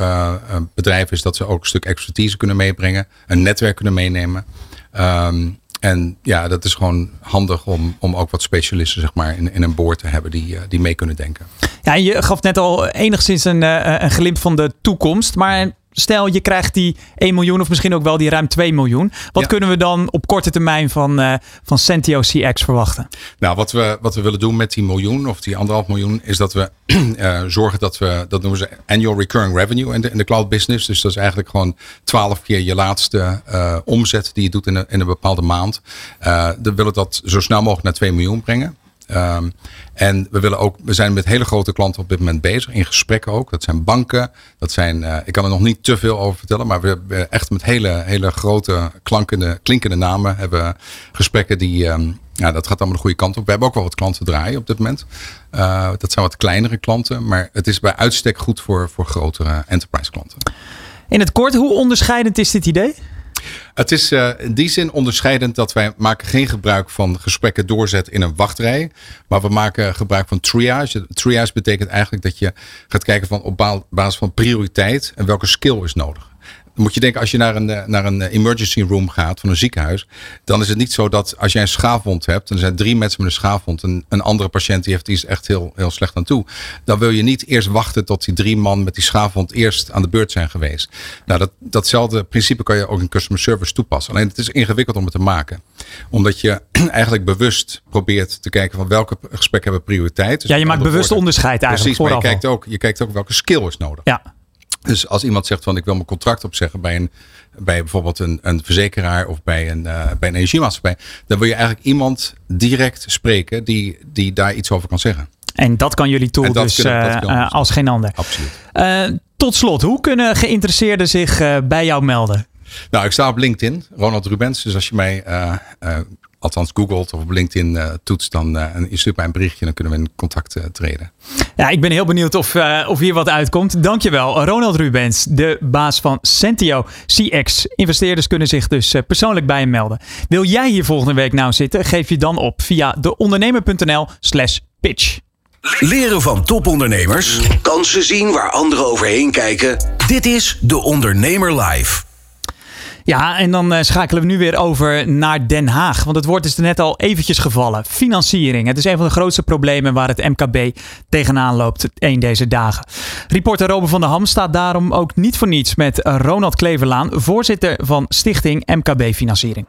bedrijven is dat ze ook een stuk expertise kunnen meebrengen. Een netwerk kunnen meenemen. Ehm, en ja, dat is gewoon handig om, om ook wat specialisten zeg maar, in, in een boord te hebben die, die mee kunnen denken. Ja, je gaf net al enigszins een, een glimp van de toekomst. Maar stel je krijgt die 1 miljoen of misschien ook wel die ruim 2 miljoen. Wat Ja. kunnen we dan op korte termijn van, eh van Centio CX verwachten? Nou, wat we, wat we willen doen met die miljoen of die anderhalf miljoen, is dat we eh, zorgen dat we, dat noemen ze annual recurring revenue in de, in de cloud business. Dus dat is eigenlijk gewoon twaalf keer je laatste eh, omzet die je doet in een, in een bepaalde maand. We willen dat zo snel mogelijk naar 2 miljoen brengen. Ehm, en we willen ook, we zijn met hele grote klanten op dit moment bezig, in gesprekken ook. Dat zijn banken, dat zijn, eh, ik kan er nog niet te veel over vertellen, maar we hebben echt met hele, hele grote klankende, klinkende namen hebben gesprekken die, ehm, ja, dat gaat allemaal de goede kant op. We hebben ook wel wat klanten draaien op dit moment. Eh, dat zijn wat kleinere klanten, maar het is bij uitstek goed voor, voor grotere enterprise klanten. In het kort, hoe onderscheidend is dit idee? Het is eh, in die zin onderscheidend dat wij maken geen gebruik van gesprekken doorzetten in een wachtrij. Maar we maken gebruik van triage. Triage betekent eigenlijk dat je gaat kijken van op ba- basis van prioriteit en welke skill is nodig. Dan moet je denken, als je naar een, eh, naar een eh, emergency room gaat van een ziekenhuis, dan is het niet zo dat als jij een schaafwond hebt, en er zijn drie mensen met een schaafwond, en een andere patiënt die, heeft, die is echt heel, heel slecht aan toe, dan wil je niet eerst wachten tot die drie man met die schaafwond eerst aan de beurt zijn geweest. Nou, dat, datzelfde principe kan je ook in customer service toepassen. Alleen het is ingewikkeld om het te maken. Omdat je eigenlijk bewust probeert te kijken van welke gesprekken hebben prioriteit. Dus Ja, je maakt bewust woorden. onderscheid eigenlijk Precies, maar je kijkt, ook, je kijkt ook welke skill is nodig. Ja. Dus als iemand zegt van ik wil mijn contract opzeggen bij, een, bij bijvoorbeeld een, een verzekeraar of bij een, eh, bij een energiemaatschappij, dan wil je eigenlijk iemand direct spreken die, die daar iets over kan zeggen. En dat kan jullie tool dus kunnen- eh, eh, als geen ander. Absoluut. Tot slot, hoe kunnen geïnteresseerden zich bij jou melden? Nou, ik sta op LinkedIn, Ronald Rubens. Dus als je mij, althans googelt of op LinkedIn eh, toetst, dan eh, en je stuurt mij een berichtje, dan kunnen we in contact eh, treden. Ja, ik ben heel benieuwd of, eh, of hier wat uitkomt. Dankjewel, Ronald Rubens, de baas van Centio CX. Investeerders kunnen zich dus eh, persoonlijk bij hem melden. Wil jij hier volgende week nou zitten? Geef je dan op via deondernemer.nl slash pitch. Leren van topondernemers. Kansen zien waar anderen overheen kijken. Dit is De Ondernemer Live. Ja, en dan uh, schakelen we nu weer over naar Den Haag. Want het woord is er net al eventjes gevallen. Financiering. Het is een van de grootste problemen waar het MKB tegenaan loopt een deze dagen. Reporter Robin van der Ham staat daarom ook niet voor niets met Ronald Kleverlaan, voorzitter van Stichting MKB Financiering.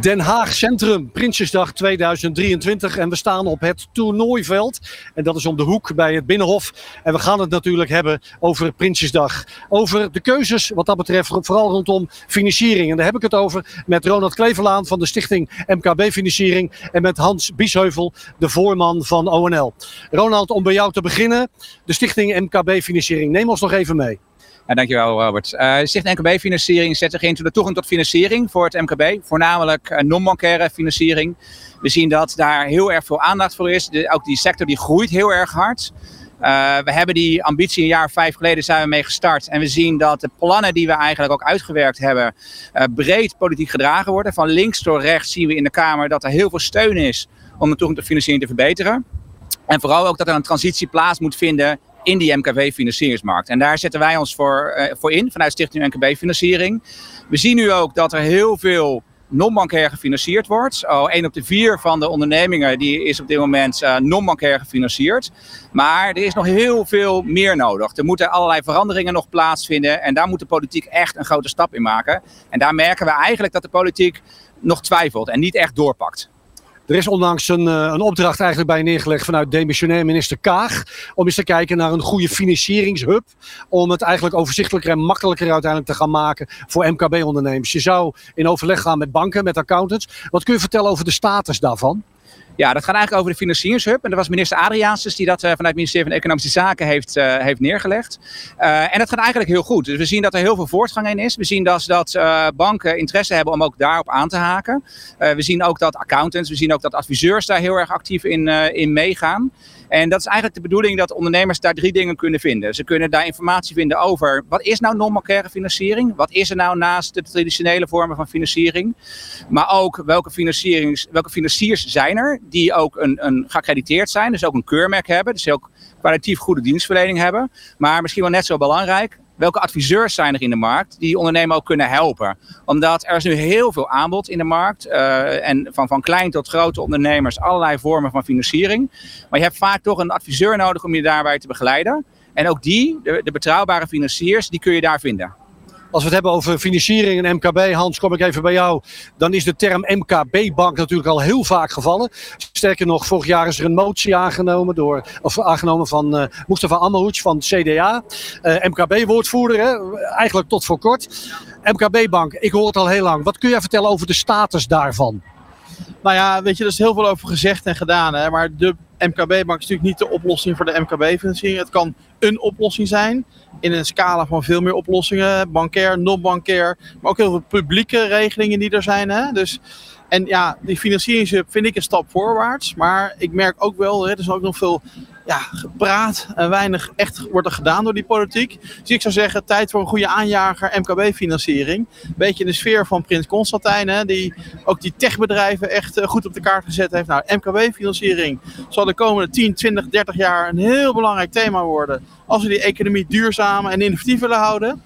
Den Haag Centrum, Prinsjesdag 2023. En we staan op het toernooiveld. En dat is om de hoek bij het Binnenhof. En we gaan het natuurlijk hebben over Prinsjesdag. Over de keuzes wat dat betreft, vooral rondom financiering. En daar heb ik het over met Ronald Kleverlaan van de stichting MKB Financiering. En met Hans Biesheuvel, de voorman van ONL. Ronald, om bij jou te beginnen. De stichting MKB Financiering. Neem ons nog even mee. Ja, dankjewel Robert. Uh, Stichting MKB-financiering zet zich in de toegang tot financiering voor het MKB. Voornamelijk uh, non-bankaire financiering. We zien dat daar heel erg veel aandacht voor is. Ook die sector die groeit heel erg hard. We hebben die ambitie een jaar of vijf geleden zijn we mee gestart. En we zien dat de plannen die we eigenlijk ook uitgewerkt hebben, breed politiek gedragen worden. Van links tot rechts zien we in de Kamer dat er heel veel steun is om de toegang tot financiering te verbeteren. En vooral ook dat er een transitie plaats moet vinden in die MKB-financieringsmarkt. En daar zetten wij ons voor, uh, voor in vanuit Stichting MKB-financiering. We zien nu ook dat er heel veel non-bankair gefinancierd wordt. Oh, een op de vier van de ondernemingen die is op dit moment uh, non-bankair gefinancierd. Maar er is nog heel veel meer nodig. Er moeten allerlei veranderingen nog plaatsvinden. En daar moet de politiek echt een grote stap in maken. En daar merken we eigenlijk dat de politiek nog twijfelt en niet echt doorpakt. Er is onlangs een, eh, een opdracht eigenlijk bij neergelegd vanuit demissionair minister Kaag. Om eens te kijken naar een goede financieringshub. Om het eigenlijk overzichtelijker en makkelijker uiteindelijk te gaan maken voor MKB-ondernemers. Je zou in overleg gaan met banken, met accountants. Wat kun je vertellen over de status daarvan? Ja, dat gaat eigenlijk over de financieringshub. En dat was minister Adriaansens die dat uh, vanuit het ministerie van Economische Zaken heeft, uh, heeft neergelegd. Uh, en dat gaat eigenlijk heel goed. Dus we zien dat er heel veel voortgang in is. We zien dat, dat banken interesse hebben om ook daarop aan te haken. we zien ook dat accountants, we zien ook dat adviseurs daar heel erg actief in, in meegaan. En dat is eigenlijk de bedoeling dat ondernemers daar drie dingen kunnen vinden. Ze kunnen daar informatie vinden over wat is nou non-bankaire financiering? Wat is er nou naast de traditionele vormen van financiering? Maar ook welke, financierings, welke financiers zijn er die ook een, een geaccrediteerd zijn, dus ook een keurmerk hebben, dus ook kwalitatief goede dienstverlening hebben. Maar misschien wel net zo belangrijk, welke adviseurs zijn er in de markt die ondernemer ook kunnen helpen? Omdat er is nu heel veel aanbod in de markt. Uh, en van, van klein tot grote ondernemers allerlei vormen van financiering. Maar je hebt vaak toch een adviseur nodig om je daarbij te begeleiden. En ook die, de betrouwbare financiers, die kun je daar vinden. Als we het hebben over financiering en MKB, Hans, kom ik even bij jou. Dan is de term MKB-bank natuurlijk al heel vaak gevallen. Sterker nog, vorig jaar is er een motie aangenomen, door, of aangenomen van uh, Mustafa Ammerhoets van CDA. Uh, MKB-woordvoerder, eigenlijk tot voor kort. MKB-bank, ik hoor het al heel lang. Wat kun jij vertellen over de status daarvan? Nou ja, weet je, er is heel veel over gezegd en gedaan. Hè? Maar de MKB-bank is natuurlijk niet de oplossing voor de MKB-financiering. Het kan een oplossing zijn in een scala van veel meer oplossingen. Bankair, non-bankair, maar ook heel veel publieke regelingen die er zijn. Hè? Dus, en ja, die financieringshub vind ik een stap voorwaarts. Maar ik merk ook wel, hè, er is ook nog veel ja, gepraat en weinig echt wordt er gedaan door die politiek. Dus ik zou zeggen, tijd voor een goede aanjager MKB-financiering. Beetje in de sfeer van Prins Constantijn, hè, die ook die techbedrijven echt goed op de kaart gezet heeft. Nou, MKB-financiering zal de komende 10, 20, 30 jaar een heel belangrijk thema worden. Als we die economie duurzaam en innovatief willen houden.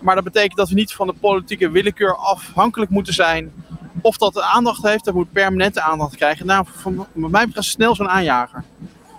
Maar dat betekent dat we niet van de politieke willekeur afhankelijk moeten zijn. Of dat de aandacht heeft, dat moet permanente aandacht krijgen. Nou, van, wat mij snel zo'n aanjager.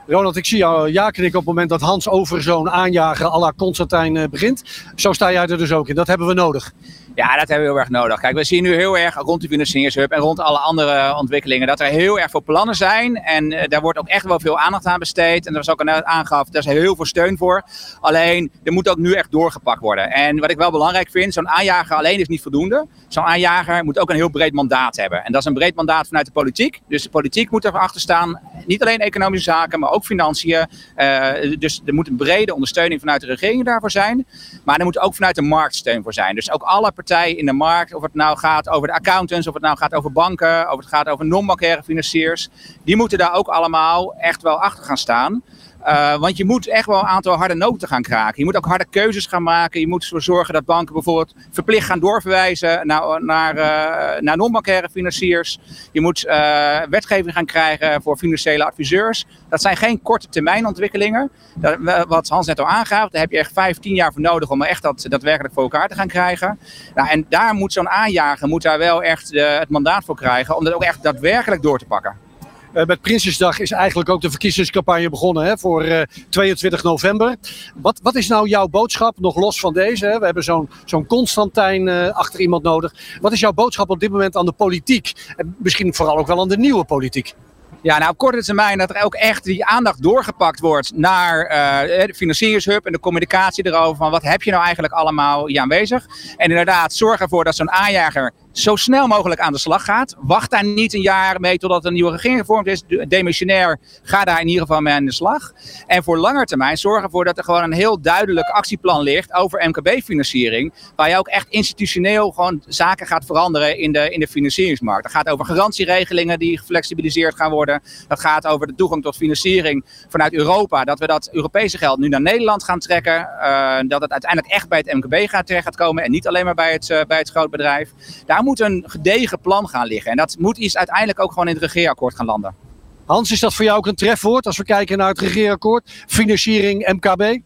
Ronald, ik zie jou ja knikken op het moment dat Hans over zo'n aanjager à la Constantijn begint. Zo sta jij er dus ook in. Dat hebben we nodig. Ja, dat hebben we heel erg nodig. Kijk, we zien nu heel erg rond de financieringshub en rond alle andere ontwikkelingen dat er heel erg veel plannen zijn. En uh, daar wordt ook echt wel veel aandacht aan besteed. En er was ook net aangaf, daar is heel veel steun voor. Alleen, er moet ook nu echt doorgepakt worden. En wat ik wel belangrijk vind, zo'n aanjager alleen is niet voldoende. Zo'n aanjager moet ook een heel breed mandaat hebben. En dat is een breed mandaat vanuit de politiek. Dus de politiek moet erachter staan. Niet alleen economische zaken, maar ook financiën. Uh, dus er moet een brede ondersteuning vanuit de regering daarvoor zijn. Maar er moet ook vanuit de markt steun voor zijn. Dus ook alle partijen partijen in de markt, of het nou gaat over de accountants, of het nou gaat over banken, of het gaat over non-bankaire financiers, die moeten daar ook allemaal echt wel achter gaan staan. Uh, want je moet echt wel een aantal harde noten gaan kraken. Je moet ook harde keuzes gaan maken. Je moet ervoor zorgen dat banken bijvoorbeeld verplicht gaan doorverwijzen naar, naar, uh, naar non-bankaire financiers. Je moet uh, wetgeving gaan krijgen voor financiële adviseurs. Dat zijn geen korte termijn ontwikkelingen. Dat, wat Hans net al aangaf, daar heb je echt vijf, tien jaar voor nodig om echt dat daadwerkelijk voor elkaar te gaan krijgen. Nou, en daar moet zo'n aanjager moet daar wel echt het mandaat voor krijgen om dat ook echt daadwerkelijk door te pakken. Uh, met Prinsjesdag is eigenlijk ook de verkiezingscampagne begonnen hè, voor uh, 22 november. Wat, wat is nou jouw boodschap, nog los van deze? Hè? We hebben zo'n zo'n Constantijn uh, achter iemand nodig. Wat is jouw boodschap op dit moment aan de politiek? En misschien vooral ook wel aan de nieuwe politiek? Ja, nou op korte termijn dat er ook echt die aandacht doorgepakt wordt naar de financieringshub en de communicatie erover van wat heb je nou eigenlijk allemaal hier aanwezig. En inderdaad, zorg ervoor dat zo'n aanjager zo snel mogelijk aan de slag gaat. Wacht daar niet een jaar mee totdat een nieuwe regering gevormd is. Demissionair, ga daar in ieder geval mee aan de slag. En voor langer termijn zorg ervoor dat er gewoon een heel duidelijk actieplan ligt over MKB-financiering. Waar je ook echt institutioneel gewoon zaken gaat veranderen in de, in de financieringsmarkt. Dat gaat over garantieregelingen die geflexibiliseerd gaan worden. Dat gaat over de toegang tot financiering vanuit Europa. Dat we dat Europese geld nu naar Nederland gaan trekken. Uh, dat het uiteindelijk echt bij het MKB gaat terecht gaat komen en niet alleen maar bij het, uh, bij het grootbedrijf. Daar moet een gedegen plan gaan liggen. En dat moet iets uiteindelijk ook gewoon in het regeerakkoord gaan landen. Hans, is dat voor jou ook een trefwoord als we kijken naar het regeerakkoord? Financiering MKB?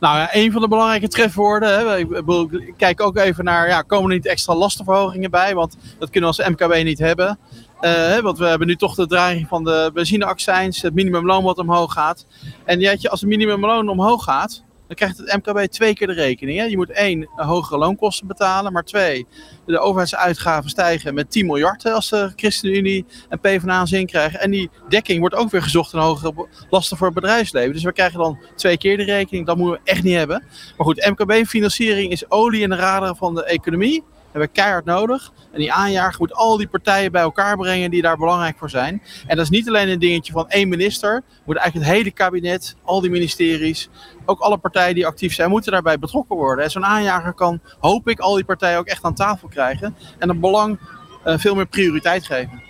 Nou ja, een van de belangrijke trefwoorden. Hè, ik, ik kijk ook even naar, ja, komen er niet extra lastenverhogingen bij? Want dat kunnen we als MKB niet hebben. Uh, want we hebben nu toch de dreiging van de benzineaccijns, het minimumloon wat omhoog gaat. En ja, als het minimumloon omhoog gaat, dan krijgt het MKB twee keer de rekening. Hè? Je moet één, hogere loonkosten betalen, maar twee, de overheidsuitgaven stijgen met 10 miljard als de ChristenUnie en PvdA zin krijgen. En die dekking wordt ook weer gezocht in hogere lasten voor het bedrijfsleven. Dus we krijgen dan twee keer de rekening. Dat moeten we echt niet hebben. Maar goed, MKB-financiering is olie in de radar van de economie hebben keihard nodig. En die aanjager moet al die partijen bij elkaar brengen die daar belangrijk voor zijn. En dat is niet alleen een dingetje van één minister. Moet eigenlijk het hele kabinet, al die ministeries, ook alle partijen die actief zijn, moeten daarbij betrokken worden. Zo'n aanjager kan, hoop ik, al die partijen ook echt aan tafel krijgen. En het belang uh, veel meer prioriteit geven.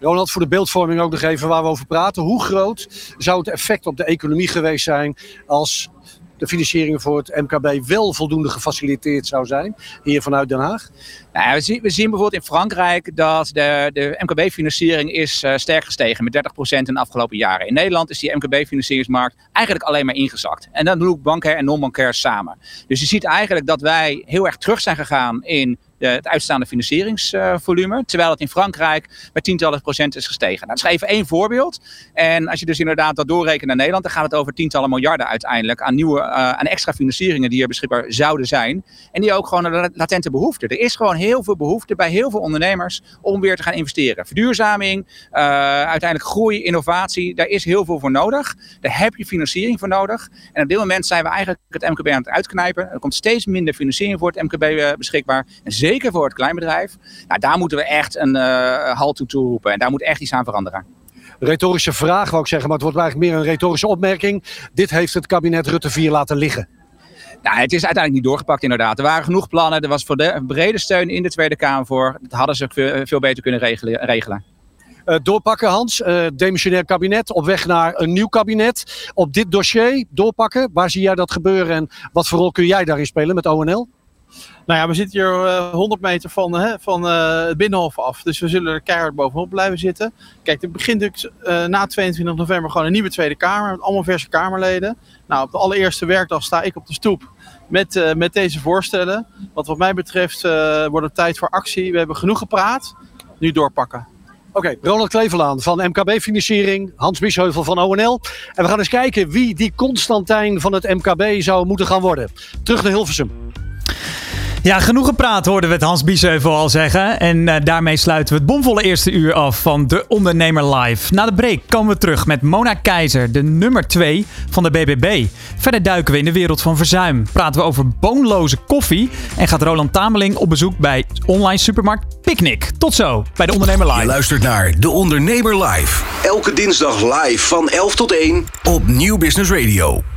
Ronald, voor de beeldvorming ook nog even waar we over praten. Hoe groot zou het effect op de economie geweest zijn als de financiering voor het MKB wel voldoende gefaciliteerd zou zijn, hier vanuit Den Haag? Nou, we, zien, we zien bijvoorbeeld in Frankrijk dat de, de MKB-financiering is uh, sterk gestegen met 30% in de afgelopen jaren. In Nederland is die MKB-financieringsmarkt eigenlijk alleen maar ingezakt. En dat doen bankair en non-bankair samen. Dus je ziet eigenlijk dat wij heel erg terug zijn gegaan in de, het uitstaande financieringsvolume. Terwijl het in Frankrijk met tientallen procent is gestegen. Nou, dat is even één voorbeeld. En als je dus inderdaad dat doorrekent naar Nederland, dan gaat het over tientallen miljarden uiteindelijk aan nieuwe, uh, aan extra financieringen die er beschikbaar zouden zijn. En die ook gewoon een latente behoefte. Er is gewoon heel veel behoefte bij heel veel ondernemers om weer te gaan investeren. Verduurzaming, uh, uiteindelijk groei, innovatie, daar is heel veel voor nodig. Daar heb je financiering voor nodig. En op dit moment zijn we eigenlijk het MKB aan het uitknijpen. Er komt steeds minder financiering voor het MKB beschikbaar. En zeker voor het kleinbedrijf. Nou, daar moeten we echt een uh, halt toe toeroepen. En daar moet echt iets aan veranderen. Retorische vraag wou ik zeggen, maar het wordt eigenlijk meer een retorische opmerking. Dit heeft het kabinet Rutte 4 laten liggen. Nou, het is uiteindelijk niet doorgepakt inderdaad. Er waren genoeg plannen. Er was voor de brede steun in de Tweede Kamer voor. Dat hadden ze veel, beter kunnen regelen. Uh, doorpakken, Hans. Uh, demissionair kabinet op weg naar een nieuw kabinet. Op dit dossier doorpakken. Waar zie jij dat gebeuren en wat voor rol kun jij daarin spelen met ONL? Nou ja, we zitten hier uh, 100 meter van, hè, van uh, het Binnenhof af. Dus we zullen er keihard bovenop blijven zitten. Kijk, er begint uh, na 22 november gewoon een nieuwe Tweede Kamer. Met allemaal verse Kamerleden. Nou, op de allereerste werkdag sta ik op de stoep met, met deze voorstellen. Wat wat mij betreft wordt het tijd voor actie. We hebben genoeg gepraat. Nu doorpakken. Oké, Ronald Klevelaan van MKB Financiering, Hans Biesheuvel van ONL. En we gaan eens kijken wie die Constantijn van het MKB zou moeten gaan worden. Terug naar Hilversum. Ja, genoeg gepraat hoorden we het Hans Biesheuvel al zeggen. En uh, daarmee sluiten we het bomvolle eerste uur af van De Ondernemer Live. Na de break komen we terug met Mona Keizer, de nummer 2 van de BBB. Verder duiken we in de wereld van verzuim. Praten we over boonloze koffie. En gaat Roland Tameling op bezoek bij online supermarkt Picnic. Tot zo bij De Ondernemer Live. Je luistert naar De Ondernemer Live. Elke dinsdag live van 11 tot 1 op Nieuw Business Radio.